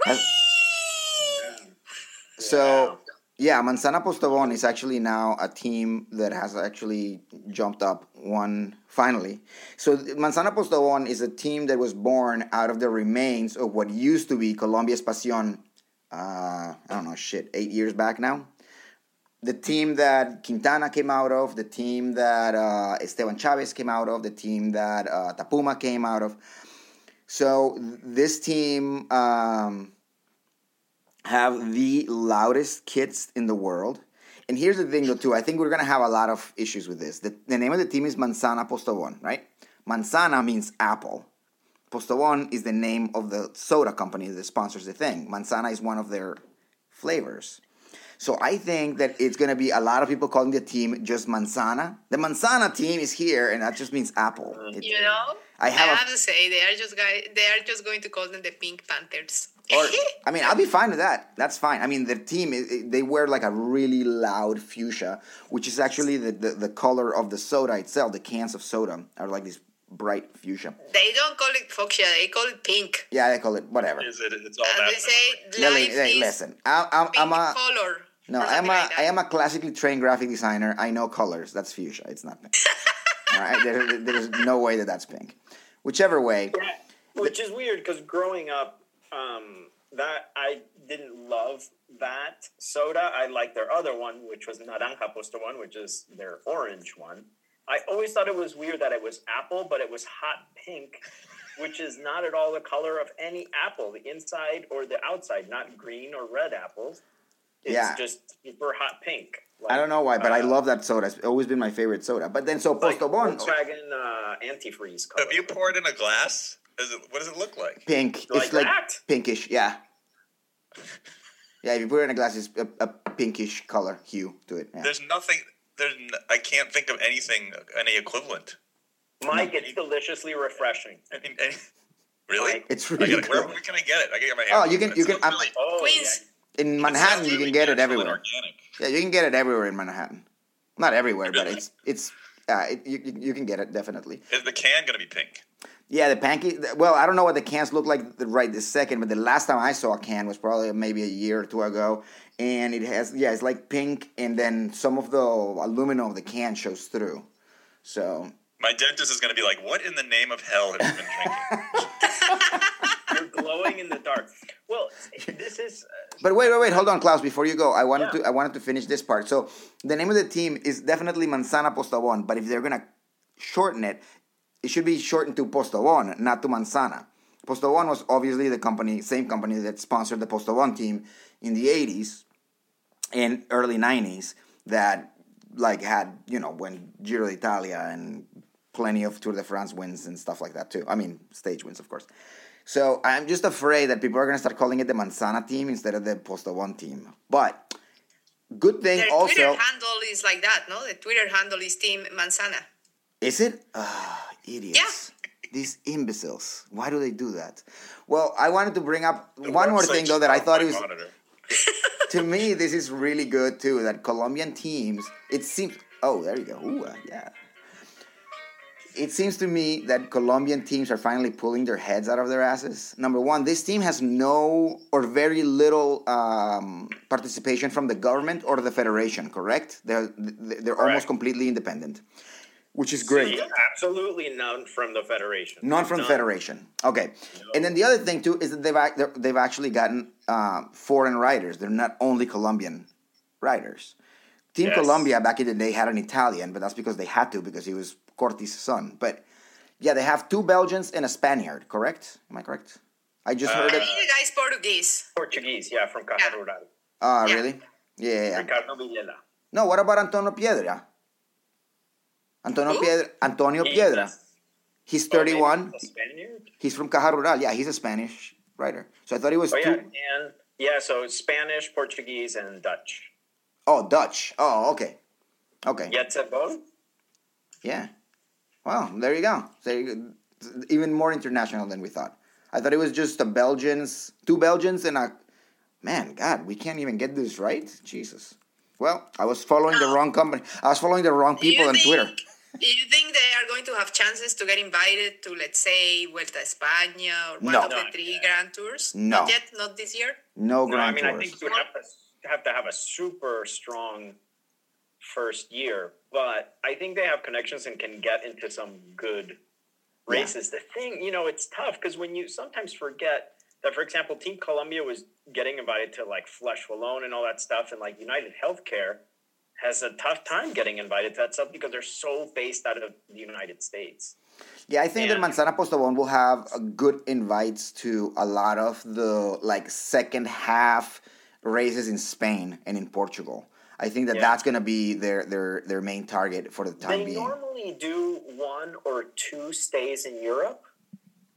Has- So yeah, Manzana Postobon is actually now a team that has actually jumped up one finally. So Manzana Postobon is a team that was born out of the remains of what used to be Colombia es Pasión. Uh, I don't know, shit, eight years back now. The team that Quintana came out of, the team that uh, Esteban Chavez came out of, the team that uh, Atapuma came out of. So th- this team. Um, have the loudest kids in the world. And here's the thing, though, too. I think we're gonna have a lot of issues with this. The, the name of the team is Manzana Postobon, right? Manzana means apple. Postobon is the name of the soda company that sponsors the thing. Manzana is one of their flavors. So I think that it's gonna be a lot of people calling the team just Manzana. The Manzana team is here, and that just means apple. Mm. It- You know, I have a- have to say they are just guy. They are just going to call them the Pink Panthers. Or I mean, I'll be fine with that. That's fine. I mean, the team i- i- they wear like a really loud fuchsia, which is actually the, the, the color of the soda itself. The cans of soda are like this bright fuchsia. they don't call it fuchsia. They call it pink. Yeah, they call it whatever. Is it? It's all And they that. say Lily, life hey, is listen, I, I'm, pink I'm a color. no, I'm something a like. I am a classically trained graphic designer. I know colors. That's fuchsia. It's not pink. All right, there, there's no way that that's pink. Whichever way, Which is weird because growing up, um, that I didn't love that soda. I liked their other one, which was Naranja Postobon, which is their orange one. I always thought it was weird that it was apple, but it was hot pink, which is not at all the color of any apple, the inside or the outside, not green or red apples. It's Yeah. just super hot pink. I don't know why, but I uh, love that soda. It's always been my favorite soda. But then so like Postobon, Volkswagen uh, antifreeze color. Have you poured in a glass? Is it, what does it look like? pink. Like it's like that? pinkish. Yeah. Yeah, if you put it in a glass, it's a, a pinkish color hue to it. Yeah. There's nothing. There's. n- I can't think of anything any equivalent. Mike, it's deliciously refreshing. I mean, any, really? Mike. It's really gotta, where, good. where can I get it? I can get my Oh, you can- you can- sounds I'm- Oh, Queens. In Manhattan, sounds you can get it everywhere. Organic. Yeah, you can get it everywhere in Manhattan. Not everywhere, but it's it's uh, it, you, you you can get it definitely. Is the can gonna be pink? Yeah, the pancake. Well, I don't know what the cans look like right this second, but the last time I saw a can was probably maybe a year or two ago, and it has yeah, it's like pink, and then some of the aluminum of the can shows through. So My dentist is going to be like, "What in the name of hell have you been drinking?" You're glowing in the dark. Well, this is. Uh, But wait, wait, wait, hold on, Klaus. Before you go, I wanted Yeah. to I wanted to finish this part. So the name of the team is definitely Manzana Postobon, but if they're gonna shorten it, it should be shortened to Postobon, not to Manzana. Postobon was obviously the company, same company that sponsored the Postobon team in the '80s and early '90s that like had you know when Giro d'Italia and plenty of Tour de France wins and stuff like that too. I mean stage wins, of course. So I'm just afraid that people are gonna start calling it the Manzana team instead of the Postobon team. But good thing Their also Twitter handle is like that, no? The Twitter handle is Team Manzana. is it? Ah, idiots. These imbeciles. Why do they do that? Well, I wanted to bring up The one more thing though that I thought it was to me this is really good too that Colombian teams it seems oh there you go Ooh, uh, yeah it seems to me that Colombian teams are finally pulling their heads out of their asses. Number one, this team has no or very little um, participation from the government or the federation. Correct? They're they're almost completely independent, which is great. absolutely none from the federation. None from the None. federation. Okay. And then the other thing too is that they've ac- they're- they've actually gotten uh, foreign riders. They're not only Colombian riders. Team Yes. Colombia back in the day had an Italian, but that's because they had to because he was Corti's son. But yeah, they have two Belgians and a Spaniard. Correct? Am I correct? I just Uh, heard I it. think the guy's Portuguese. Portuguese, yeah, from Caja Yeah. Rural. Ah, yeah. really? Yeah, yeah, yeah. Ricardo Vilela. No, what about Antonio Piedra? Antonio Who? Piedra. Antonio He's Piedra. a- He's oh, 31. he's Spaniard? He's from Caja Rural. Yeah, he's a Spanish writer. So I thought he was Oh, yeah, two. and yeah, so Spanish, Portuguese, and Dutch. Oh, Dutch. Oh, okay. Okay. Jetse Bol? Yeah. Well, there you go. There you go. Even more international than we thought. I thought it was just the Belgians, two Belgians, and a man. God, we can't even get this right. Jesus. Well, I was following the wrong company. I was following the wrong Do you people on think- Twitter. Do you think they are going to have chances to get invited to, let's say, Vuelta a España or one No. of the three Grand Tours? No. Not yet, not this year. No No, I Grand mean, I Tours. think you would have to, have to have a super strong first year, but I think they have connections and can get into some good races. The thing, you know, it's tough because when you sometimes forget that, for example, Team Columbia was getting invited to like Flèche Wallonne and all that stuff, and like United Healthcare has a tough time getting invited to that stuff because they're so based out of the United States. Yeah, I think that Yeah. Manzana Postobon will have a good invites to a lot of the like second half races in Spain and in Portugal. I think that Yeah. that's going to be their their their main target for the time They being. normally do one or two stays in Europe,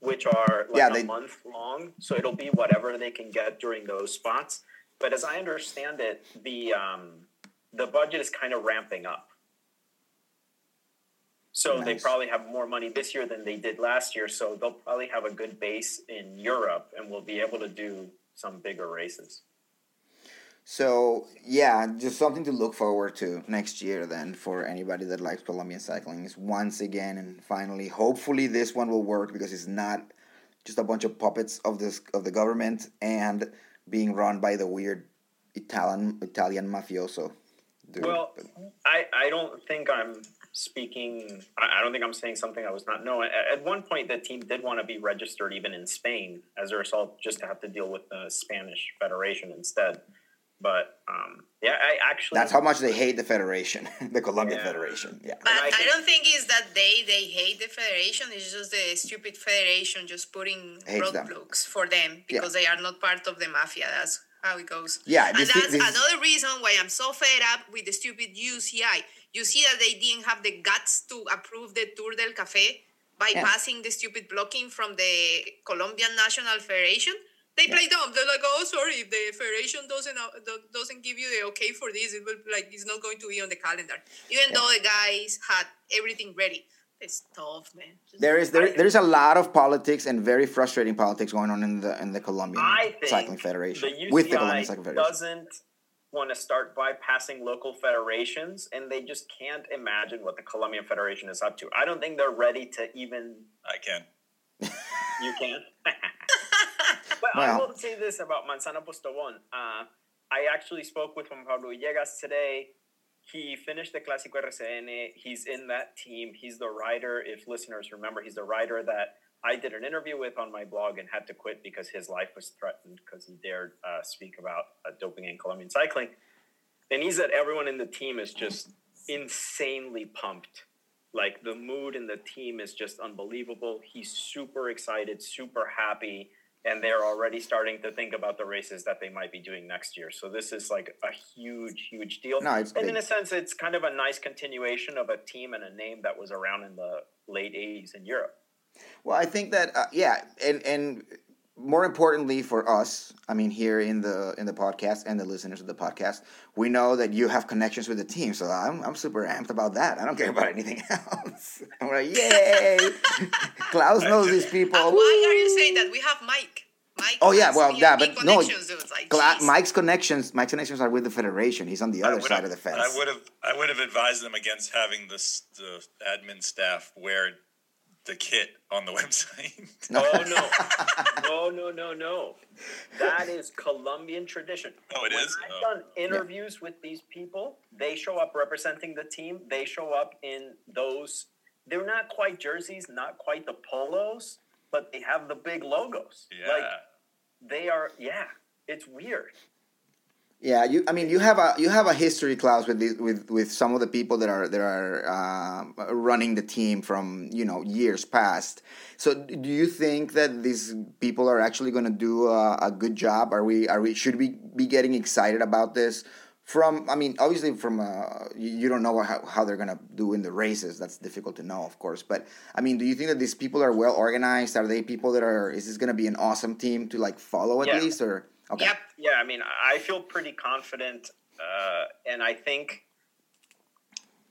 which are like Yeah, a they- month long. So it'll be whatever they can get during those spots. But as I understand it, the um, the budget is kind of ramping up. So they probably have more money this year than they did last year. So they'll probably have a good base in Europe, and will be able to do some bigger races. So yeah, just something to look forward to next year. Then for anybody that likes Colombian cycling, is once again and finally, hopefully, this one will work because it's not just a bunch of puppets of this of the government and being run by the weird Italian Italian mafioso. Dude. Well, I, I don't think I'm speaking. I, I don't think I'm saying something I was not knowing. At, at one point, the team did want to be registered even in Spain as a result, just to have to deal with the Spanish Federation instead. But um, yeah, I actually That's how much they hate the federation, the Colombian Yeah. Federation. Yeah. But I I, don't think it's that they they hate the federation. It's just the stupid federation just putting Hates them. roadblocks for them because they are not part of the mafia. That's how it goes. Yeah, and that's this- another reason why I'm so fed up with the stupid UCI. You see that they didn't have the guts to approve the Tour del Café, bypassing the stupid blocking from the Colombian National Federation. They play dumb. They're like, "Oh, sorry, if the federation doesn't uh, doesn't give you the okay for this, it will like it's not going to be on the calendar." Even though the guys had everything ready, it's tough, man. Just- There is there, there's a lot of politics and very frustrating politics going on in the in the Colombian I think Cycling Federation the UCI with the Colombian Cycling Federation. doesn't want to start bypassing local federations, and they just can't imagine what the Colombian Federation is up to. I don't think they're ready to even I can. You can. but I will say this about Manzana Postobon. Uh, I actually spoke with Juan Pablo Villegas today. He finished the Clásico RCN. He's in that team. He's the rider. If listeners remember, he's the rider that I did an interview with on my blog and had to quit because his life was threatened because he dared uh, speak about uh, doping in Colombian cycling. And he said everyone in the team is just insanely pumped. Like the mood in the team is just unbelievable. He's super excited, super happy, and they're already starting to think about the races that they might be doing next year. So this is like a huge, huge deal. No, it's and big. in a sense, it's kind of a nice continuation of a team and a name that was around in the late '80s in Europe. Well, I think that uh, yeah, and and more importantly for us, I mean here in the in the podcast and the listeners of the podcast, we know that you have connections with the team, so I'm I'm super amped about that. I don't care about anything else. I'm like, yay! Klaus knows these people. And why are you saying that? We have Mike. Mike. Oh yeah, well yeah, but no. Like, Gla- Mike's connections, Mike's connections are with the federation. He's on the other would've- side of the fence. I would have I would have advised them against having this the admin staff wear the kit on the website. Oh no, no, no, no, no! That is Colombian tradition. Oh, it when is? I've Oh. done interviews with these people. They show up representing the team. They show up in those. They're not quite jerseys, not quite the polos, but they have the big logos. yeah. Like they are. Yeah, it's weird. Yeah, you. I mean, you have a you have a history, Klaus, with the, with with some of the people that are that are um, running the team from you know years past. So, do you think that these people are actually going to do a, a good job? Are we are we should we be getting excited about this? From I mean, obviously, from uh, you, don't know how, how they're gonna do in the races. That's difficult to know, of course. But I mean, do you think that these people are well organized? Are they people that are? Is this gonna be an awesome team to like follow at Yeah. least? Or okay, Yep. Yeah, I mean, I feel pretty confident, uh, and I think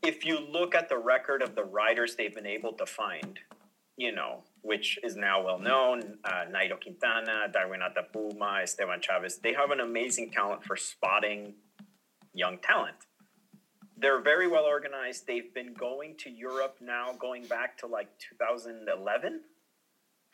if you look at the record of the riders they've been able to find, you know, which is now well known, uh, Nairo Quintana, Darwin Atapuma, Esteban Chavez, they have an amazing talent for spotting young talent. They're very well organized. They've been going to Europe now, going back to like 2011,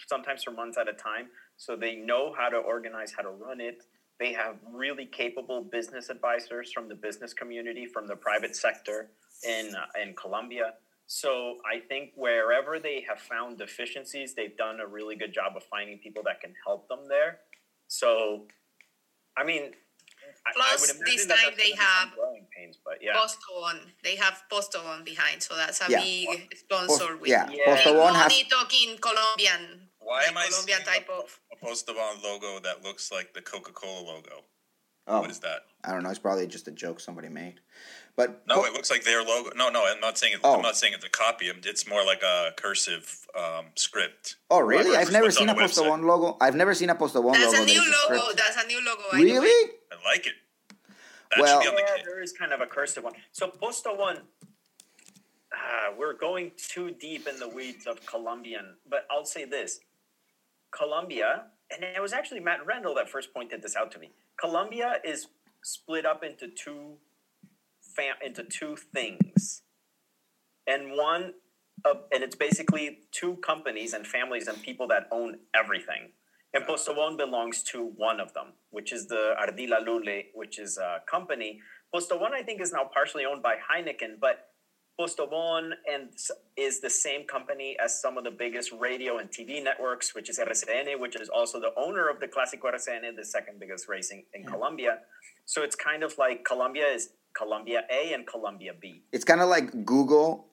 sometimes for months at a time. So they know how to organize, how to run it. They have really capable business advisors from the business community, from the private sector in uh, in Colombia. So I think wherever they have found deficiencies, they've done a really good job of finding people that can help them there. So, I mean, I- I Plus, would this time that's they gonna be some have growing pains, but yeah, Postobon. They have Postobon behind, so that's a Yeah. big sponsor with yeah, Yeah. Postobon has money talking Colombian. Why like am I Colombian seeing type of? a Postobon logo that looks like the Coca Cola logo? Oh, What is that? I don't know. It's probably just a joke somebody made. But No, po- it looks like their logo. No, no, I'm not saying it, Oh. I'm not saying it's a copy. It's more like a cursive um, script. oh really? Whatever I've never what's on seen a the Posto. One logo. I've never seen a Postobon That's logo. a that new is a logo. script. That's a new logo. by. Really? I like it. That Well- should be on the yeah, kit. there is kind of a cursive one. So Postobon, uh, we're going too deep in the weeds of Colombian, but I'll say this: Colombia, and it was actually Matt Rendell that first pointed this out to me. Colombia is split up into two, fam- into two things, and one, of, and it's basically two companies and families and people that own everything. And Postobon belongs to one of them, which is the Ardila Lülle, which is a company. Postobon, I think, is now partially owned by Heineken, but Postobon and is the same company as some of the biggest radio and TV networks, which is RCN, which is also the owner of the Clásico RCN, the second biggest racing in Colombia. So it's kind of like Colombia is Colombia A and Colombia B. It's kind of like Google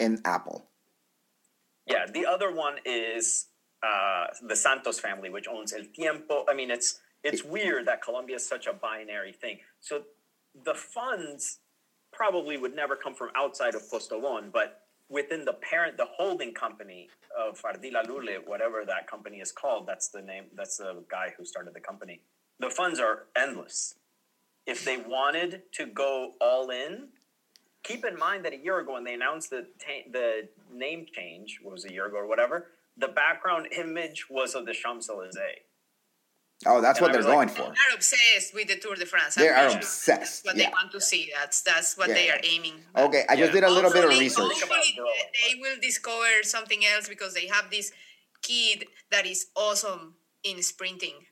and Apple. Yeah, the other one is uh, the Santos family, which owns El Tiempo. I mean, it's it's weird that Colombia is such a binary thing. So the funds probably would never come from outside of Postobon, but within the parent, the holding company of Ardila Lülle, whatever that company is called, that's the name. That's the guy who started the company. The funds are endless. If they wanted to go all in, keep in mind that a year ago when they announced the ta- the name change, was a year ago or whatever, the background image was of the Champs Elysees. Oh, that's what they're was like, going for. They're obsessed with the Tour de France. They I'm are sure obsessed, That's what yeah. they want to see. That's that's what Yeah, they are aiming. Okay, I just Yeah. did a little bit of research. Hopefully, they will discover something else because they have this kid that is awesome in sprinting.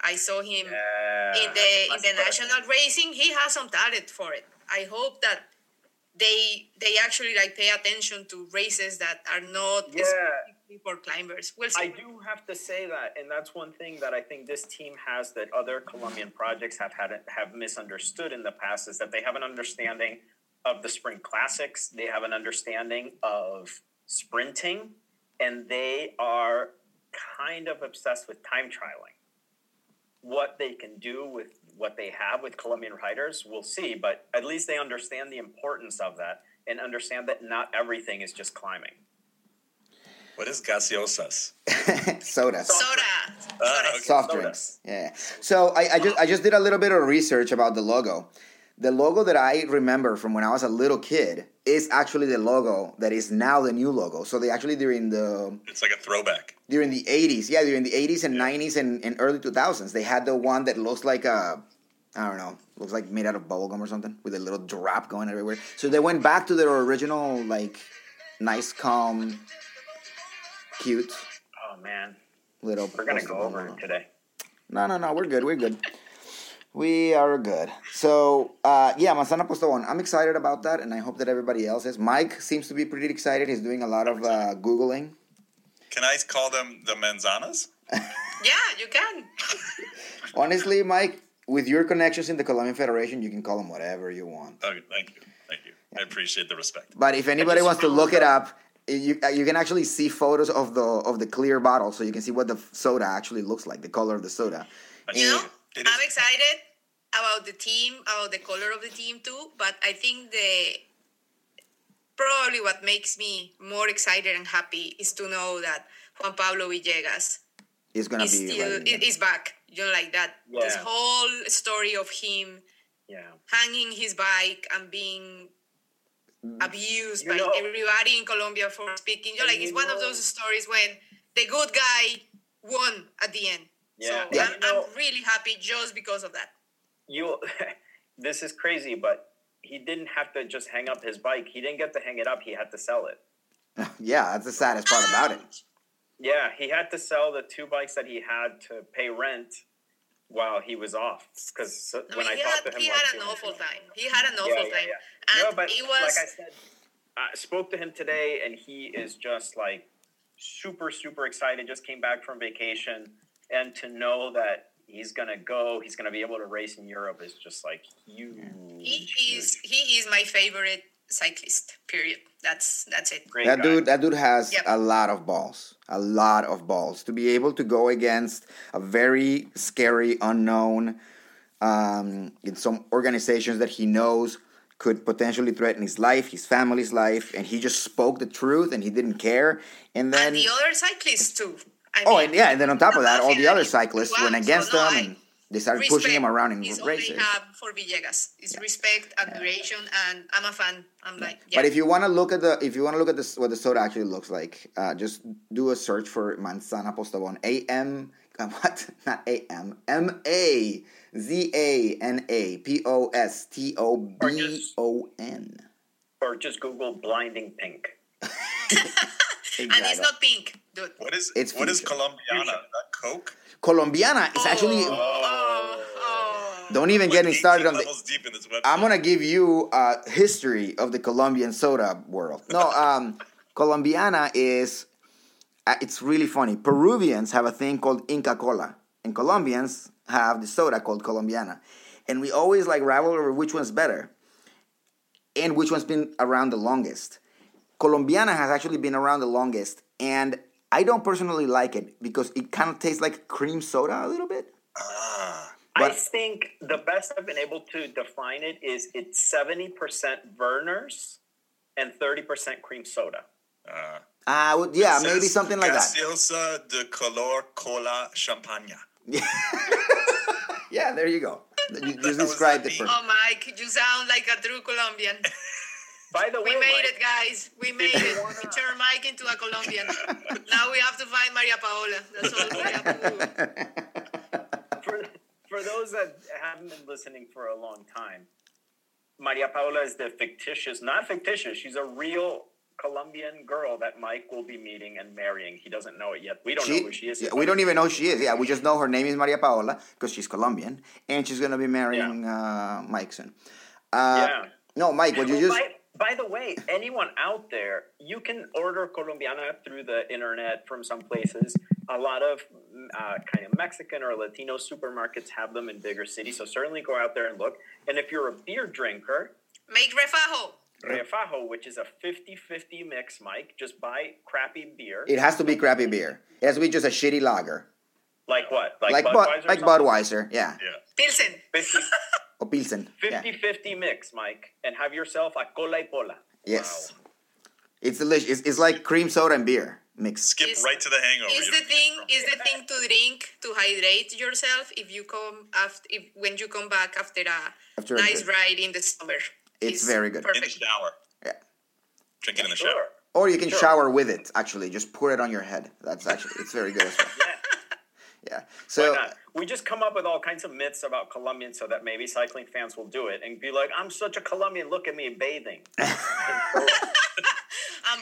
I saw him Yeah, in the in the better. national racing. He has some talent for it. I hope that they they actually like pay attention to races that are not Yeah. For climbers. We'll see. I do have to say that, and that's one thing that I think this team has that other Colombian projects have had have misunderstood in the past is that they have an understanding of the spring classics. They have an understanding of sprinting, and they are kind of obsessed with time trialing. What they can do with what they have with Colombian riders, we'll see. But at least they understand the importance of that and understand that not everything is just climbing. What is gaseosas? Soda. Soda. Ah, okay. Soft Soda. drinks. Yeah. So I, I just I just did a little bit of research about the logo. The logo that I remember from when I was a little kid is actually the logo that is now the new logo. So they actually during the It's like a throwback. during the 80s yeah during the 80s and 90s and, and early 2000s they had the one that looks like a i don't know looks like made out of bubblegum or something with a little drop going everywhere so they went back to their original like nice calm cute. Oh man, little we're gonna go over it today. no no no we're good we're good. We are good. So uh, yeah manzana postobon i'm excited about that and i hope that everybody else is. Mike seems to be pretty excited. He's doing a lot of uh, googling. Can I call them the manzanas? Yeah, you can. honestly mike with your connections in the colombian federation you can call them whatever you want. Okay, thank you, thank you. I appreciate the respect. But if anybody just wants to look it out- up, you uh, you can actually see photos of the of the clear bottle, so you can see what the soda actually looks like, the color of the soda. You know, It is- I'm excited about the team, about the color of the team too. But I think the probably what makes me more excited and happy is to know that Juan Pablo Villegas is gonna is be still right is back. You know, like that. This whole story of him Yeah. hanging his bike and being Mm-hmm. abused You by know- everybody in Colombia for speaking. You know, And like it's you one of those stories when the good guy won at the end. Yeah. So Yeah. I'm, You know- I'm really happy just because of that. you this is crazy but he didn't have to just hang up his bike he didn't get to hang it up he had to sell it yeah, that's the saddest part about it. yeah he had to sell the two bikes that he had to pay rent while he was off because I when i he talked had, to him he like, had two an awful ago- time. He had an Yeah, awful yeah, time. yeah. And no but it was like i said i spoke to him today and he is just like super super excited just came back from vacation and to know that he's gonna go he's gonna be able to race in europe is just like huge he is he is my favorite cyclist. Period. That's that's it. Great That guy. dude, that dude has Yep. a lot of balls, a lot of balls to be able to go against a very scary unknown um, in some organizations that he knows could potentially threaten his life, his family's life, and he just spoke the truth and he didn't care. And then and the other cyclists too. I Oh, mean, and yeah, and then on top of that, all the other cyclists went so against no, him I- they started pushing him around in is all I races. have for Villegas. Is respect, admiration, and I'm a fan. I'm like, yeah. But if you want to look at the if you want to look at this what the soda actually looks like, uh, just do a search for Manzana Postobon. A M what? Not A M M A Z A N A P O S T O B O N. or just Google blinding pink. exactly. and it's not pink, dude. What is It's what is future. Colombiana? That Coke? Colombiana is actually. Oh, oh. Don't even get me started on the. deep in this. I'm gonna give you a history of the Colombian soda world. No, um, Colombiana is. Uh, it's really funny. Peruvians have a thing called Inca Cola, and Colombians have the soda called Colombiana, and we always like rival over which one's better, and which one's been around the longest. Colombiana has actually been around the longest, and I don't personally like it because it kind of tastes like cream soda a little bit. Ah, I think the best I've been able to define it is it's seventy percent Vernors and thirty percent cream soda. uh, Uh, well, yeah, maybe says something like that. Gaseosa de color cola champagne. Yeah, there you go. You just hell does described it perfect. Oh, Mike, you sound like a true Colombian. By the way, We made Mike, it, guys. We made it. We turned Mike into a Colombian. Now we have to find Maria Paola. That's all we have to do. for, for those that haven't been listening for a long time, Maria Paola is the fictitious, not fictitious, she's a real Colombian girl that Mike will be meeting and marrying. He doesn't know it yet. We don't She- know who she is. yeah, we don't even know who she is. Yeah, we just know her name is Maria Paola because she's Colombian and she's gonna be marrying uh, Mike soon. Uh, Yeah. No, Mike, would you Well, just? by, by the way, anyone out there, you can order Colombiana through the internet from some places. A lot of uh, kind of Mexican or Latino supermarkets have them in bigger cities, so certainly go out there and look. And if you're a beer drinker, Make refajo. Refajo, which is a 50-50 mix, Mike, just buy crappy beer. It has to be crappy beer. It has to be just a shitty lager, like what? like Budweiser Bud, like something? Budweiser, yeah, Yeah. Pilsen. 50, or Pilsen. Yeah. 50-50 mix, Mike, and have yourself a cola y pola. Yes, it's delicious. It's, it's like cream soda and beer mixed. Skip Is- right to the hangover. Is the thing get is the thing to drink to hydrate yourself if you come after if when you come back after a After nice good- ride in the summer. It's very good. drunk in the Perfect. shower. Yeah. Drink it in the Sure. shower. Or you can Sure. shower with it. Actually, just pour it on your head. That's actually it's very good as well. Yeah. Yeah. Why So not? We just come up with all kinds of myths about Colombians so that maybe cycling fans will do it and be like, I'm such a Colombian, look at me bathing. I'm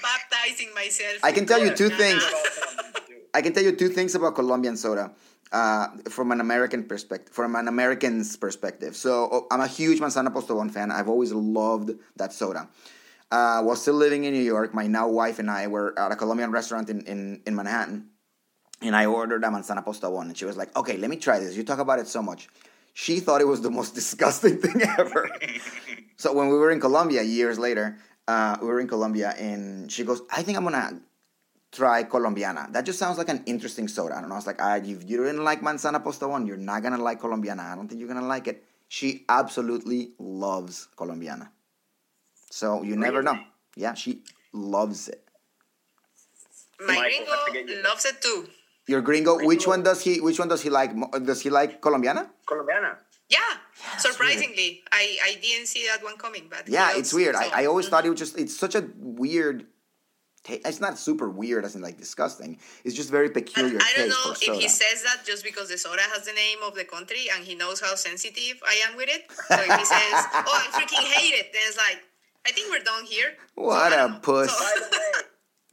baptizing myself. I can tell you two things. nah. That's all Colombians do. I can tell you two things about Colombian soda uh, from an American perspective. From an American's perspective, so oh, I'm a huge Manzana Postobon fan. I've always loved that soda. Uh, while still living in New York, my now wife and I were at a Colombian restaurant in, in, in Manhattan, and I ordered a Manzana one, and she was like, "Okay, let me try this. You talk about it so much." She thought it was the most disgusting thing ever. so when we were in Colombia years later, uh, we were in Colombia, and she goes, "I think I'm gonna try Colombiana. That just sounds like an interesting soda. And I was like, ah, if you didn't like Manzana Postobon, you're not gonna like Colombiana. I don't think you're gonna like it. She absolutely loves Colombiana. So you never know. Yeah, she loves it. My Michael, gringo loves it too. Your gringo, which one does he? Which one does he like? Does he like Colombiana? Colombiana. Yeah, that's surprisingly, I, I didn't see that one coming, but Yeah, it's weird. it, I, I always Mhm. thought it was just. It's such a weird. ta- It's not super weird, as in like disgusting. It's just very And peculiar I don't taste know for if soda. he says that just because the soda has the name of the country and he knows how sensitive I am with it. So if he says, "Oh, I freaking hate it," then it's like, I think we're done here. What I a don't puss. So-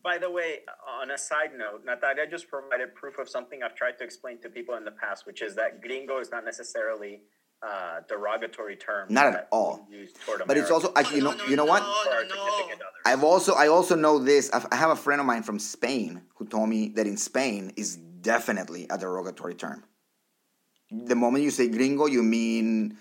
By the way, by the way, on a side note, Natalia just provided proof of something I've tried to explain to people in the past, which is that gringo is not necessarily a derogatory term. Not at all. we use toward But it's also, I, you know, you know what? I've also I also know this. I've, I have a friend of mine from Spain who told me that in Spain is definitely a derogatory term. The moment you say gringo, you mean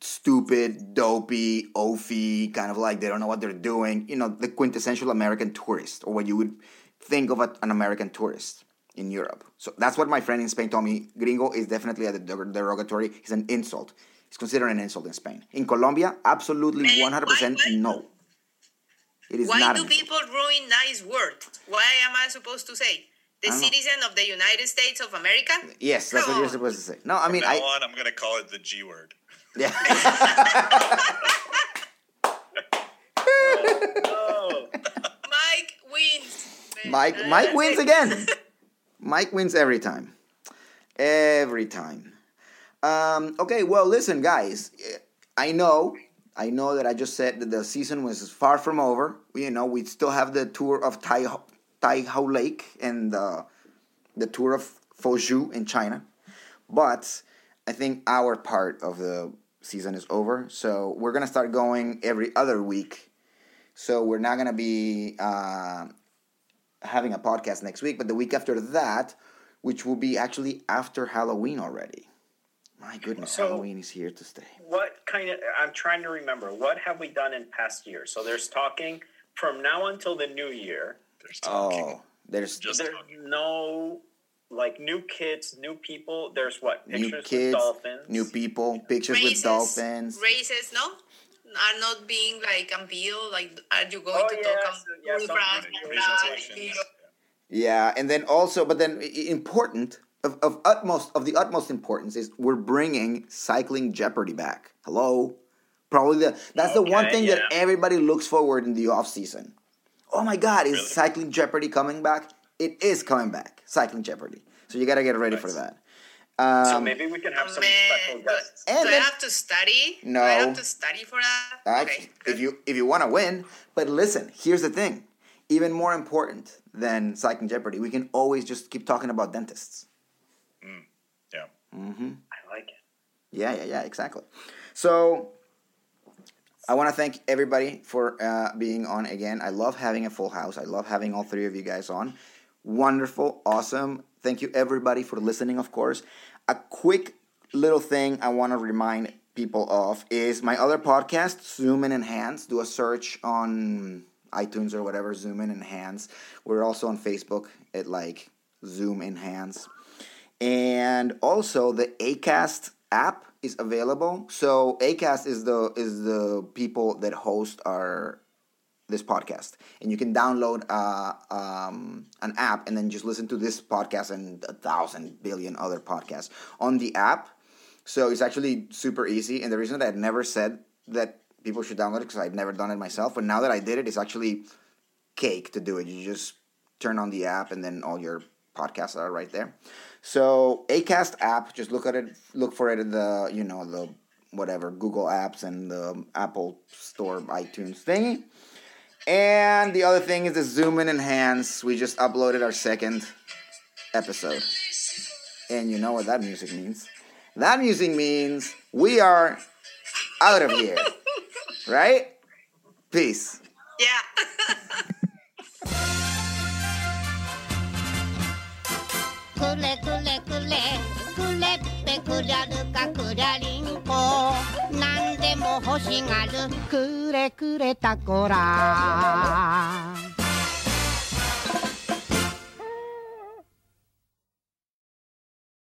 stupid, dopey, oafy, kind of like they don't know what they're doing. You know, the quintessential American tourist, or what you would think of a, an American tourist in Europe. So that's what my friend in Spain told me. Gringo is definitely a derogatory. It's an insult. It's considered an insult in Spain. In Colombia, absolutely one hundred percent why- why- no. It is Why not do people ruin nice words? Why am I supposed to say the I don't know. citizen of the United States of America? Yes, that's what you're supposed to say. No, I mean, From now I on, I'm going to call it the G word. Yeah. Oh, Mike wins. Mike Mike wins again. Mike wins every time. Every time. Um, okay, well, listen, guys. I know, I know that I just said that the season was far from over. You know, we still have the tour of Tai Tai Hao Lake and the the tour of Fuzhou in China, but I think our part of the season is over. So we're gonna start going every other week. So we're not gonna be. Uh, having a podcast next week, but the week after that, which will be actually after Halloween already. My goodness, So- Halloween is here to stay. what kind of? I'm trying to remember. What have we done in past years? So there's talking from now until the new year. There's talking. Oh, there's Just There's talking. no like new kids, new people. There's what new pictures kids, with dolphins, new people, pictures with dolphins. races, no, are not being like unveiled. Like, are you going Oh, to yes, talk yeah, about some France, kind of France, presentations. Yeah, and then also, but then important of, of utmost of the utmost importance is we're bringing cycling Jeopardy back. Hello, probably the that's the one Okay, thing that everybody looks forward in the off season. Oh my God, is Really? cycling Jeopardy coming back? It is coming back, cycling Jeopardy. So you got to get ready for that. Um, So maybe we can have some man, special do, guests. And do then- I have to study? No. Do I have to study for that? I- okay. if you if you want to win, but listen, here's the thing: even more important than Cycling Jeopardy. We can always just keep talking about dentists. Yeah. Mhm. I like it. Yeah, yeah, yeah, exactly. So I want to thank everybody for uh, being on again. I love having a full house. I love having all three of you guys on. Wonderful, awesome. Thank you, everybody, for listening, of course. A quick little thing I want to remind people of is my other podcast, Zoom and Enhance. Do a search on iTunes or whatever, Zoom and Enhance. We're also on Facebook at like Zoom Enhance. And also the Acast app is available. So Acast is the is the people that host our this podcast, and you can download uh, um, an app and then just listen to this podcast and a thousand billion other podcasts on the app. So it's actually super easy. And the reason that I'd never said that people should download it because I'd never done it myself, but now that I did it, it's actually cake to do it. You just turn on the app and then all your podcasts are right there. So Acast app, just look at it, look for it in the you know the whatever Google apps and the Apple Store iTunes thingy. And the other thing is the zoom in enhance. We just uploaded our second episode. And you know what that music means. That music means we are out of here. right? Peace. Yeah. でも欲しがる。くれくれタコラ